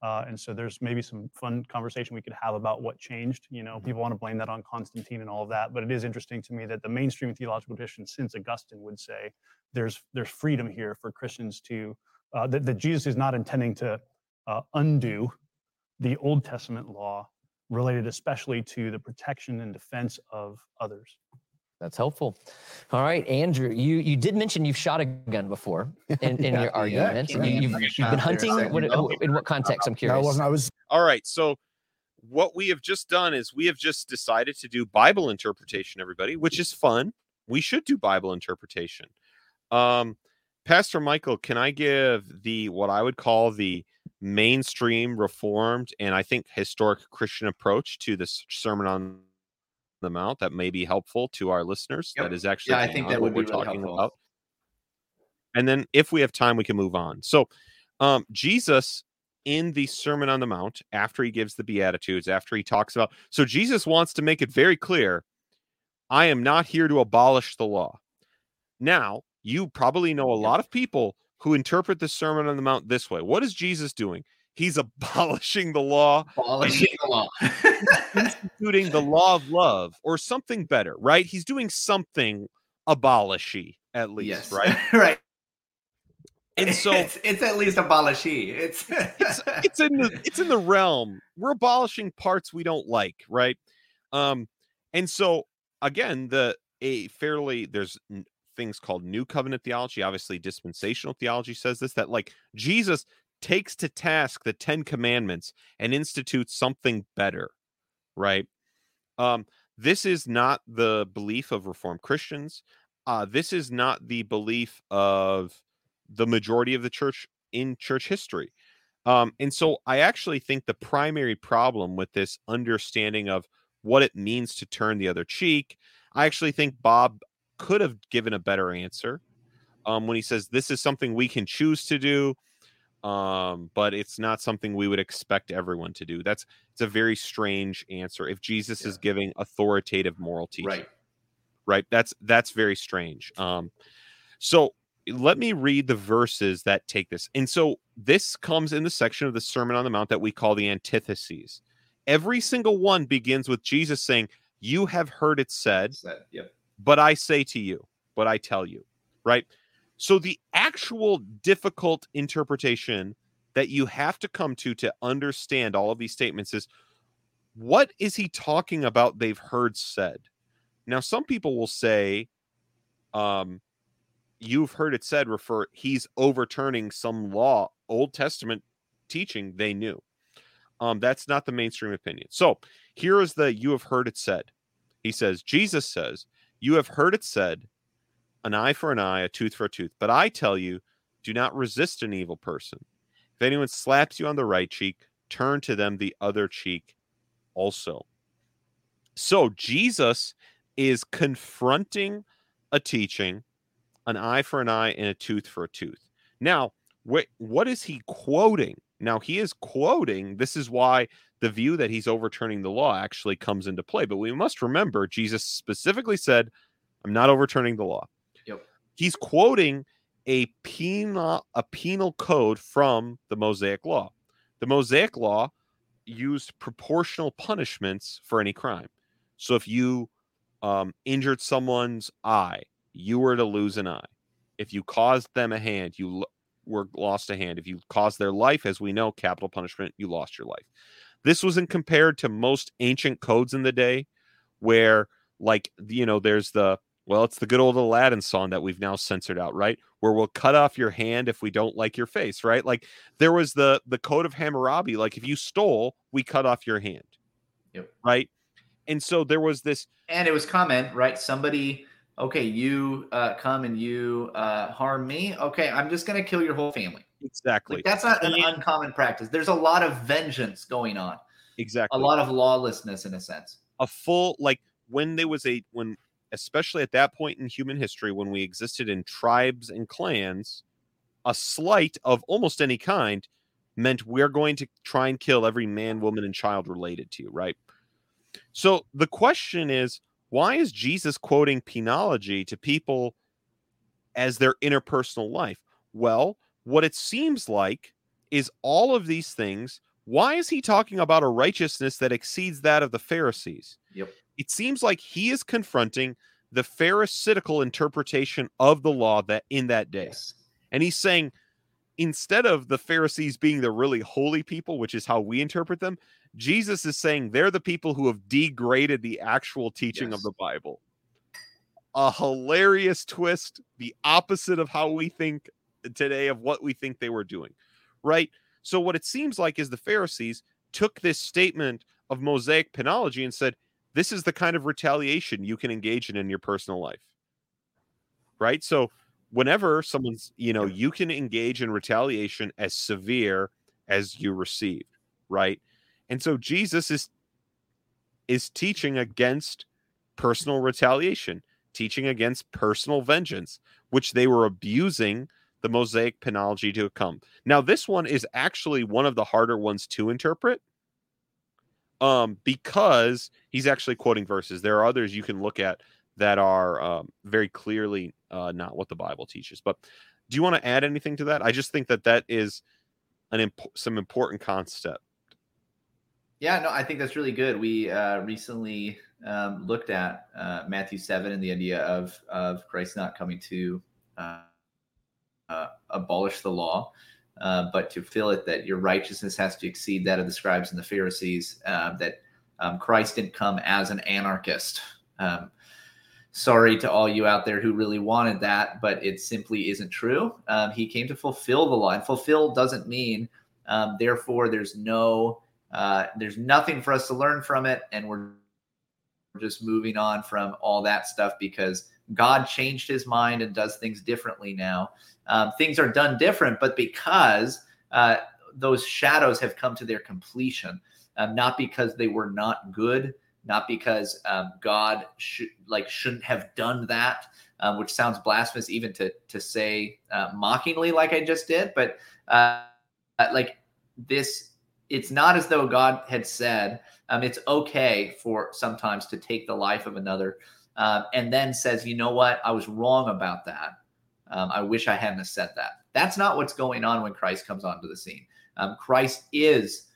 Uh, and so there's maybe some fun conversation we could have about what changed. You know, people want to blame that on Constantine and all of that, but it is interesting to me that the mainstream theological tradition since Augustine would say there's there's freedom here for Christians to uh, that, that Jesus is not intending to uh, undo the Old Testament law related especially to the protection and defense of others. That's helpful. All right, Andrew, you you did mention you've shot a gun before in, in your argument. yeah, you, yeah. have you've been hunting. What, in what context? I'm No, curious. I wasn't. I was All right. So what we have just done is we have just decided to do Bible interpretation, everybody, which is fun. We should do Bible interpretation. Um, Pastor Michael, can I give the what I would call the mainstream reformed and I think historic Christian approach to this Sermon on the Mount that may be helpful to our listeners? Yep. That is actually Yeah, I think that what would be we're really talking helpful. about. And then if we have time, we can move on. So um, Jesus in the Sermon on the Mount, after he gives the Beatitudes, after he talks about, so Jesus wants to make it very clear I am not here to abolish the law. Now, you probably know a lot of people who interpret the Sermon on the Mount this way. What is Jesus doing? He's abolishing the law, Abolishing the law. instituting the law of love, or something better, right? He's doing something abolishy, at least, yes. right? right. And so it's, it's at least abolishy. It's it's it's in the it's in the realm. We're abolishing parts we don't like, right? Um, and so again, the a fairly there's things called new covenant theology. Obviously, dispensational theology says this that like Jesus takes to task the Ten Commandments and institutes something better, right? Um, this is not the belief of Reformed Christians. Uh, this is not the belief of the majority of the church in church history. Um, and so I actually think the primary problem with this understanding of what it means to turn the other cheek, I actually think Bob could have given a better answer um, when he says this is something we can choose to do, um, but it's not something we would expect everyone to do. That's it's a very strange answer. If Jesus is giving authoritative moral teaching, right. right? That's that's very strange. Um, so let me read the verses that take this. And so this comes in the section of the Sermon on the Mount that we call the antitheses. Every single one begins with Jesus saying, "You have heard it said, that- yep. but I say to you, but I tell you." Right? So the actual difficult interpretation that you have to come to to understand all of these statements is what is he talking about they've heard said? Now some people will say um you've heard it said refer he's overturning some law old testament teaching they knew. Um that's not the mainstream opinion. So here is the you have heard it said. He says jesus says you have heard it said an eye for an eye a tooth for a tooth but i tell you do not resist an evil person if anyone slaps you on the right cheek turn to them the other cheek also so jesus is confronting a teaching an eye for an eye and a tooth for a tooth. Now, what what is he quoting? Now he is quoting. This is why the view that he's overturning the law actually comes into play. But we must remember Jesus specifically said, "I'm not overturning the law." He's quoting a penal a penal code from the Mosaic Law. The Mosaic Law used proportional punishments for any crime. So if you um, injured someone's eye, you were to lose an eye. If you caused them a hand, you lo- were lost a hand. If you caused their life, as we know, capital punishment, you lost your life. This wasn't compared to most ancient codes in the day, where, like, you know, there's the well, it's the good old Aladdin song that we've now censored out, right? Where we'll cut off your hand if we don't like your face, right? Like there was the the code of Hammurabi, like if you stole, we cut off your hand, Yep. right? And so there was this And it was comment, right? Somebody Okay, you uh, come and you uh, harm me. Okay, I'm just going to kill your whole family. Exactly. Like, that's not an And- uncommon practice. There's a lot of vengeance going on, exactly. a lot of lawlessness in a sense. a full like when there was a when especially at that point in human history when we existed in tribes and clans a slight of almost any kind meant we're going to try and kill every man woman and child related to you right? So the question is why is jesus quoting penology to people as their interpersonal life? Well what it seems like is all of these things why is he talking about a righteousness that exceeds that of the pharisees? Yep. It seems like he is confronting the pharisaical interpretation of the law that in that day. Yes. and he's saying instead of the pharisees being the really holy people which is how we interpret them jesus is saying they're the people who have degraded the actual teaching of the bible. A hilarious twist the opposite of how we think today of what we think they were doing right? So what it seems like is the pharisees took this statement of mosaic penology and said this is the kind of retaliation you can engage in in your personal life right? So whenever someone's you know you can engage in retaliation as severe as you received right? And so jesus is is teaching against personal retaliation teaching against personal vengeance which they were abusing the mosaic penology to come. Now this one is actually one of the harder ones to interpret um because he's actually quoting verses there are others you can look at that are um, very clearly uh, not what the bible teaches but do you want to add anything to that? I just think that that is an imp- some important concept. Yeah, no, I think that's really good. We uh, recently um, looked at uh, Matthew seven and the idea of of Christ not coming to uh, uh, abolish the law, uh, but to fill it that your righteousness has to exceed that of the scribes and the Pharisees. Uh, that um, Christ didn't come as an anarchist. Um, sorry to all you out there who really wanted that, but it simply isn't true. Um, he came to fulfill the law, and fulfill doesn't mean um, therefore there's no uh, there's nothing for us to learn from it, and we're just moving on from all that stuff because God changed His mind and does things differently now. Um, things are done different, but because uh, those shadows have come to their completion, um, not because they were not good, not because um, God should like shouldn't have done that, um, which sounds blasphemous even to to say uh, mockingly, like I just did, but uh, like this it's not as though God had said um, it's okay for sometimes to take the life of another, and then says, you know what, I was wrong about that. Um, I wish I hadn't said that. That's not what's going on when Christ comes onto the scene. Um, Christ is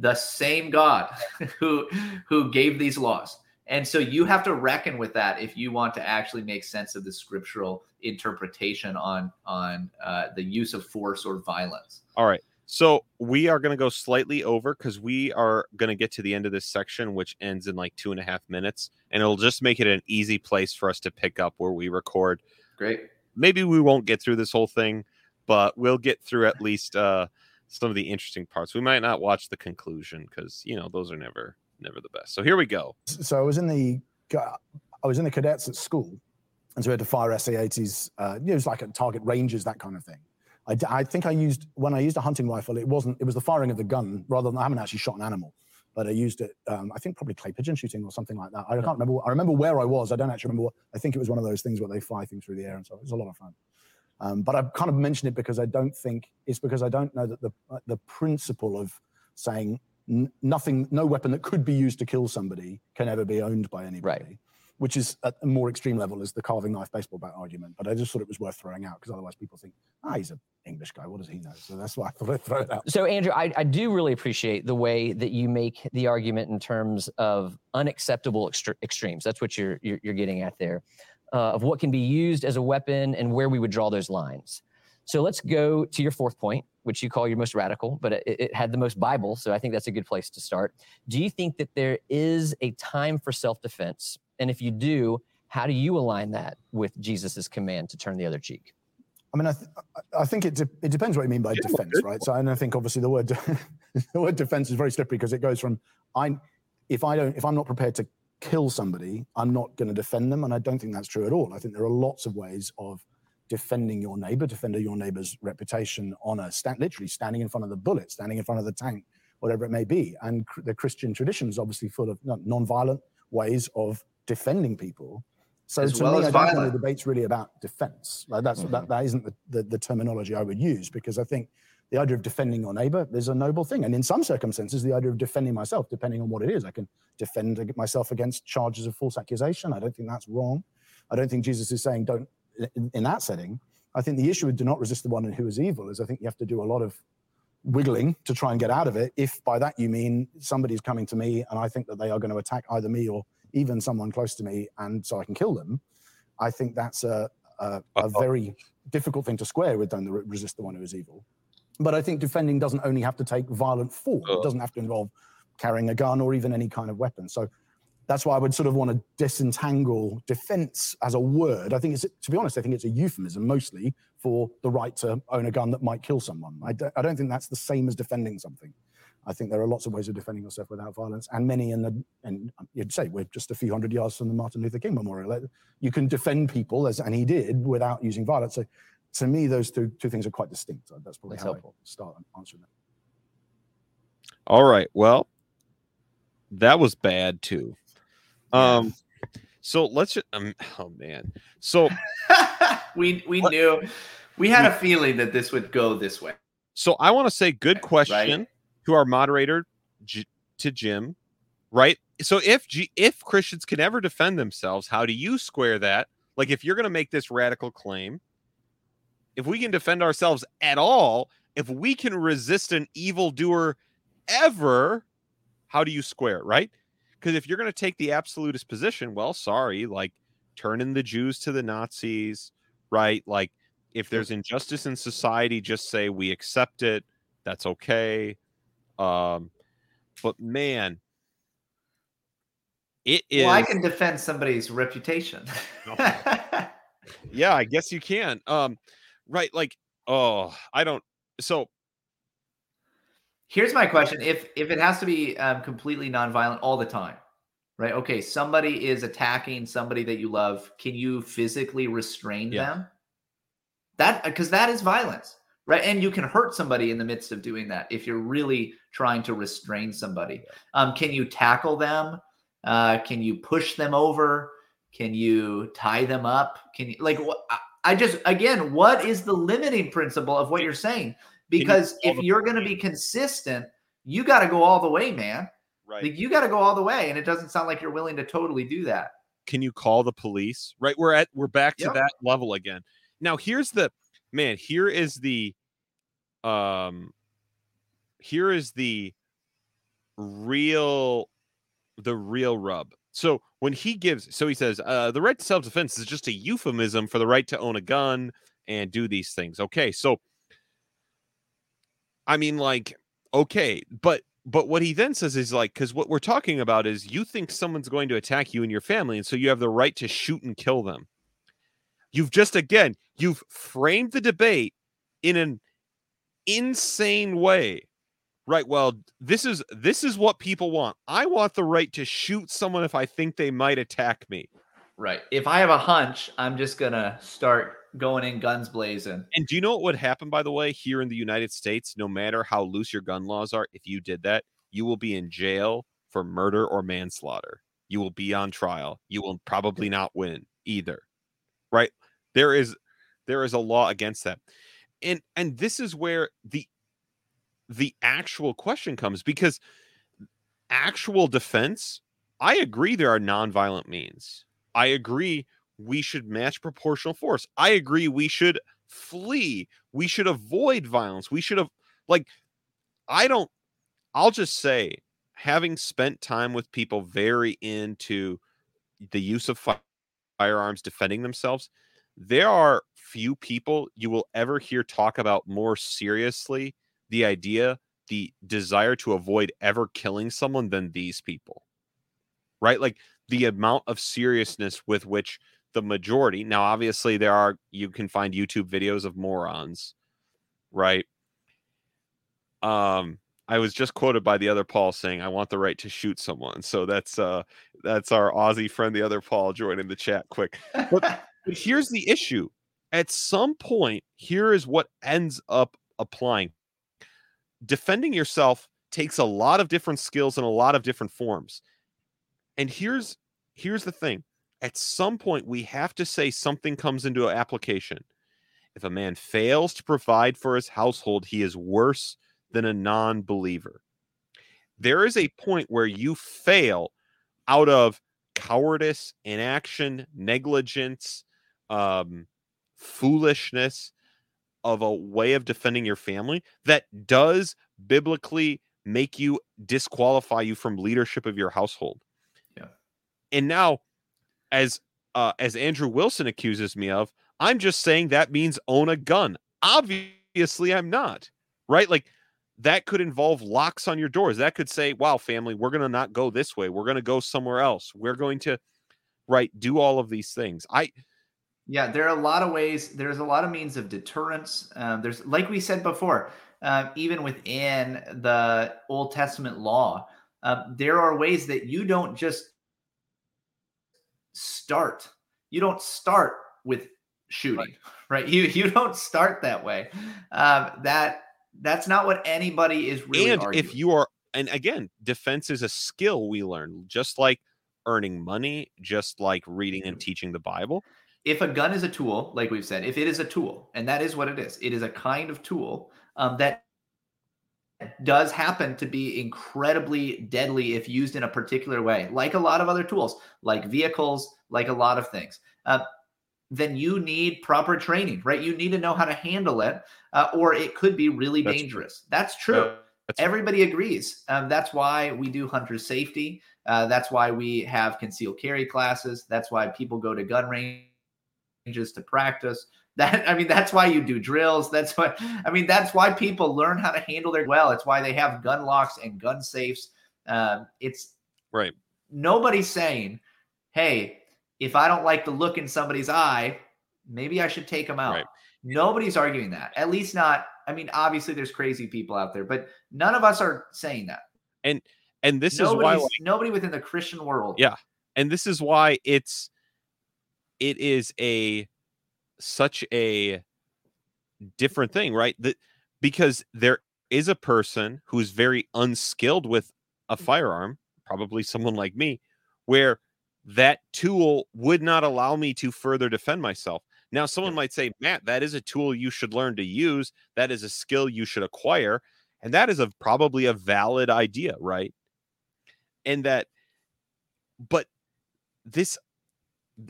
the same God who who gave these laws, and so you have to reckon with that if you want to actually make sense of the scriptural interpretation on on uh, the use of force or violence. all right so we are going to go slightly over because we are going to get to the end of this section which ends in like two and a half minutes and it'll just make it an easy place for us to pick up where we record Great. Maybe we won't get through this whole thing, but we'll get through at least uh, some of the interesting parts. We might not watch the conclusion because you know those are never never the best. So here we go. so I was in the I was in the cadets at school, and so we had to fire SA-80s. Uh, it was like at target ranges, that kind of thing. I think I used when I used a hunting rifle. It wasn't. It was the firing of the gun rather than I haven't actually shot an animal, but I used it. Um, I think probably clay pigeon shooting or something like that. I can't remember. I remember where I was. I don't actually remember. What, I think it was one of those things where they fly things through the air and so it was a lot of fun. Um, but I've kind of mentioned it because I don't think it's because I don't know that the uh, the principle of saying n- nothing, no weapon that could be used to kill somebody can ever be owned by anybody. Which is at a more extreme level is the carving knife baseball bat argument. But I just thought it was worth throwing out because otherwise people think, ah, he's an English guy. What does he know? So that's why I thought I'd throw it out. So, Andrew, I, I do really appreciate the way that you make the argument in terms of unacceptable extre- extremes. That's what you're, you're, you're getting at there, uh, of what can be used as a weapon and where we would draw those lines. So, let's go to your fourth point, which you call your most radical, but it, it had the most Bible. So, I think that's a good place to start. Do you think that there is a time for self defense? And if you do, how do you align that with Jesus's command to turn the other cheek? I mean, I, th- I- I think it, de- it depends what you mean by Yeah, defense, right? So, and I think obviously the word the word defense is very slippery because it goes from I if I don't if I'm not prepared to kill somebody, I'm not going to defend them. And I don't think that's true at all. I think there are lots of ways of defending your neighbor, defending your neighbor's reputation, honor, stand, literally standing in front of the bullet, standing in front of the tank, whatever it may be. And cr- the Christian tradition is obviously full of non-violent ways of defending people. So As to well me, as I don't think the debate's really about defense. Like that's that, mm-hmm. that isn't the, the, the terminology I would use because I think the idea of defending your neighbor is a noble thing. And in some circumstances, the idea of defending myself, depending on what it is, I can defend myself against charges of false accusation. I don't think that's wrong. I don't think Jesus is saying don't in, in that setting. I think the issue with do not resist the one and who is evil is I think you have to do a lot of wiggling to try and get out of it. If by that you mean somebody's coming to me and I think that they are going to attack either me or even someone close to me, and so I can kill them, I think that's a, a, a very difficult thing to square with don't re- resist the one who is evil. But I think defending doesn't only have to take violent form. It doesn't have to involve carrying a gun or even any kind of weapon. So that's why I would sort of want to disentangle defense as a word. I think it's, to be honest, I think it's a euphemism mostly for the right to own a gun that might kill someone. I don't, I don't think that's the same as defending something. I think there are lots of ways of defending yourself without violence, and many in the and you'd say we're just a few hundred yards from the Martin Luther King Memorial. You can defend people, as and he did, without using violence. So, to me, those two two things are quite distinct. That's probably That's how helpful. I start answering that. All right. Well, that was bad too. Um, so let's just, um, oh man. So we we What- knew we had a feeling that this would go this way. so I want to say good question to our moderator, J- to Jim. Right. So if G- if Christians can ever defend themselves, how do you square that? Like if you're going to make this radical claim, if we can defend ourselves at all, if we can resist an evildoer ever, how do you square it? Right. Because if you're going to take the absolutist position, well, sorry, like turning the Jews to the Nazis, right? Like if there's injustice in society, just say we accept it. That's okay. Um, but man, it is. Well, I can defend somebody's reputation. yeah, I guess you can. Um, right? Like, oh, I don't. So Here's my question: If if it has to be um, completely nonviolent all the time, right? Okay, somebody is attacking somebody that you love. Can you physically restrain Yeah. them? That because that is violence, right? And you can hurt somebody in the midst of doing that if you're really trying to restrain somebody. Um, can you tackle them? Uh, can you push them over? Can you tie them up? Can you like what? I- just again, what is the limiting principle of what you're saying? Because call if you're going to be consistent, you got to go all the way, man. right. Like you got to go all the way, and it doesn't sound like you're willing to totally do that. can you call the police right we're at we're back to Yep. that level again now here's the man here is the um here is the real the real rub. So when he gives so he says uh the right to self-defense is just a euphemism for the right to own a gun and do these things. Okay so i mean like okay but but what he then says is like because what we're talking about is you think someone's going to attack you and your family and so you have the right to shoot and kill them. You've just again you've framed the debate in an insane way right well this is this is what people want. I want the right to shoot someone if i think they might attack me. Right. If I have a hunch, I'm just gonna start going in guns blazing. and do you know what would happen by the way here in the united states no matter how loose your gun laws are if you did that you will be in jail for murder or manslaughter. You will be on trial. You will probably not win either. Right? There is there is a law against that and and this is where the the actual question comes because actual defense i agree there are nonviolent means. I agree we should match proportional force. I agree we should flee. We should avoid violence. We should have like i don't i'll just say having spent time with people very into the use of fi- firearms defending themselves there are few people you will ever hear talk about more seriously the idea the desire to avoid ever killing someone than these people right like the amount of seriousness with which the majority now obviously there are you can find youtube videos of morons right um I was just quoted by the other Paul saying, "I want the right to shoot someone." So that's uh that's our Aussie friend, the other Paul, joining the chat quick. But, but here's the issue: at some point, here is what ends up applying. Defending yourself takes a lot of different skills and a lot of different forms. And here's here's the thing: at some point, we have to say something comes into application. If a man fails to provide for his household, he is worse than a non believer. There is a point where you fail out of cowardice, inaction, negligence, um, foolishness of a way of defending your family that does biblically make you disqualify you from leadership of your household. Yeah. And now, as uh, as Andrew Wilson accuses me of, I'm just saying that means own a gun. Obviously, I'm not. Right? Like that could involve locks on your doors. That could say, wow, family, we're going to not go this way. We're going to go somewhere else. We're going to, right, do all of these things. I, yeah, there are a lot of ways. There's a lot of means of deterrence. Um, there's, like we said before, um, even within the Old Testament law, um, there are ways that you don't just start. You don't start with shooting, right? right? You you don't start that way. Um, that that's not what anybody is really. And arguing. if you are, and again, defense is a skill we learn, just like earning money, just like reading and teaching the Bible. If a gun is a tool, like we've said, if it is a tool, and that is what it is, it is a kind of tool um, that does happen to be incredibly deadly if used in a particular way, like a lot of other tools, like vehicles, like a lot of things. Uh, then you need proper training, right? You need to know how to handle it, uh, or it could be really That's dangerous. True. That's true. That's Everybody right. agrees. Um, that's why we do hunter safety. Uh, that's why we have concealed carry classes. That's why people go to gun ranges to practice. That I mean, that's why you do drills. That's what I mean. That's why people learn how to handle their well. It's why they have gun locks and gun safes. Um, it's right. Nobody's saying, "Hey, if I don't like the look in somebody's eye, maybe I should take them out. Right. Nobody's arguing that. At least not. I mean, obviously there's crazy people out there, but none of us are saying that. And and this Nobody's, is why like, nobody within the Christian world. Yeah. And this is why it's it is a such a different thing, right? That because there is a person who's very unskilled with a mm-hmm. firearm, probably someone like me, where that tool would not allow me to further defend myself. Now, someone might say, Matt, that is a tool you should learn to use. That is a skill you should acquire. And that is a probably a valid idea, right? And that, but this,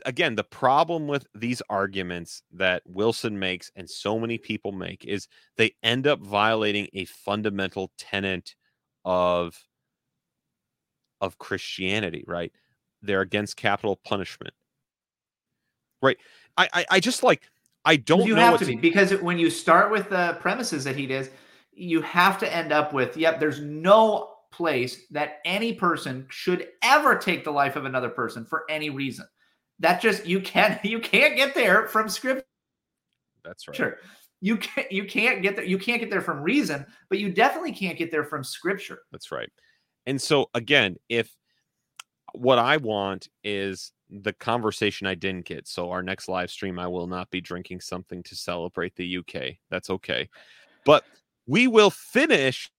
again, the problem with these arguments that Wilson makes and so many people make is they end up violating a fundamental tenet of of Christianity, right? they're against capital punishment. Right. I I, I just like I don't you have to be because when you start with the premises that he does, you have to end up with, yep, there's no place that any person should ever take the life of another person for any reason. That just you can't you can't get there from scripture. That's right. Sure. You can't you can't get there you can't get there from reason, but you definitely can't get there from scripture. That's right. And so again, if what I want is the conversation I didn't get. So our next live stream, I will not be drinking something to celebrate the UK. That's okay. But we will finish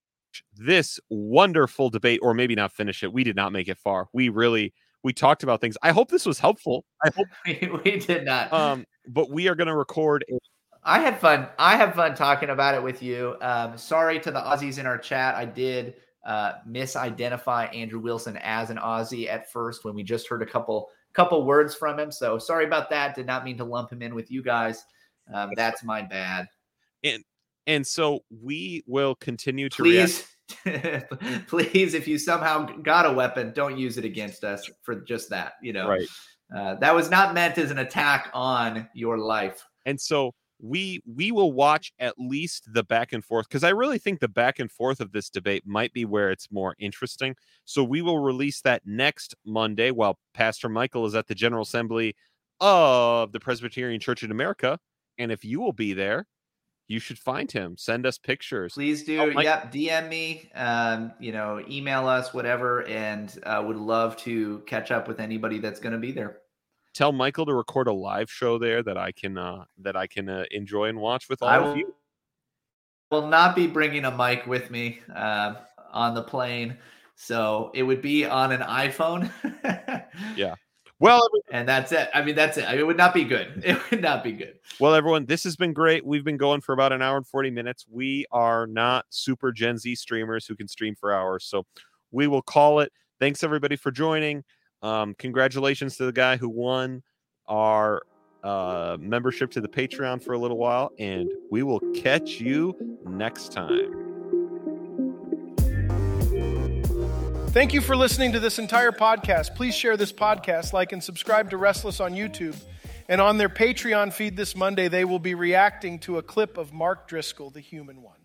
this wonderful debate, or maybe not finish it. We did not make it far. We really we talked about things. I hope this was helpful. I hope we did not. Um, but we are going to record. A- I had fun. I have fun talking about it with you. Um, sorry to the Aussies in our chat. I did uh, misidentify Andrew Wilson as an Aussie at first when we just heard a couple couple words from him. So sorry about that. Did not mean to lump him in with you guys. Um, that's my bad. And and so we will continue to please. please, if you somehow got a weapon, don't use it against us for just that. You know, right? Uh, that was not meant as an attack on your life. And so we we will watch at least the back and forth because I really think the back and forth of this debate might be where it's more interesting. So we will release that next Monday while Pastor Michael is at the General Assembly of the Presbyterian Church in America. And if you will be there, you should find him. Send us pictures. Please do. Oh, yep. DM me, um, you know, email us, whatever, and uh, would love to catch up with anybody that's going to be there. Tell Michael to record a live show there that I can uh, that I can uh, enjoy and watch with all I of you. Will not be bringing a mic with me uh, on the plane, so it would be on an iPhone. yeah. Well, and that's it. I mean, that's it. I mean, it would not be good. It would not be good. Well, everyone, this has been great. We've been going for about an hour and 40 minutes. We are not super Gen Z streamers who can stream for hours. So we will call it. Thanks, everybody, for joining. Um, congratulations to the guy who won our uh, membership to the Patreon for a little while. And we will catch you next time. Thank you for listening to this entire podcast. Please share this podcast, like and subscribe to Restless on YouTube. And on their Patreon feed this Monday, they will be reacting to a clip of Mark Driscoll, the human one.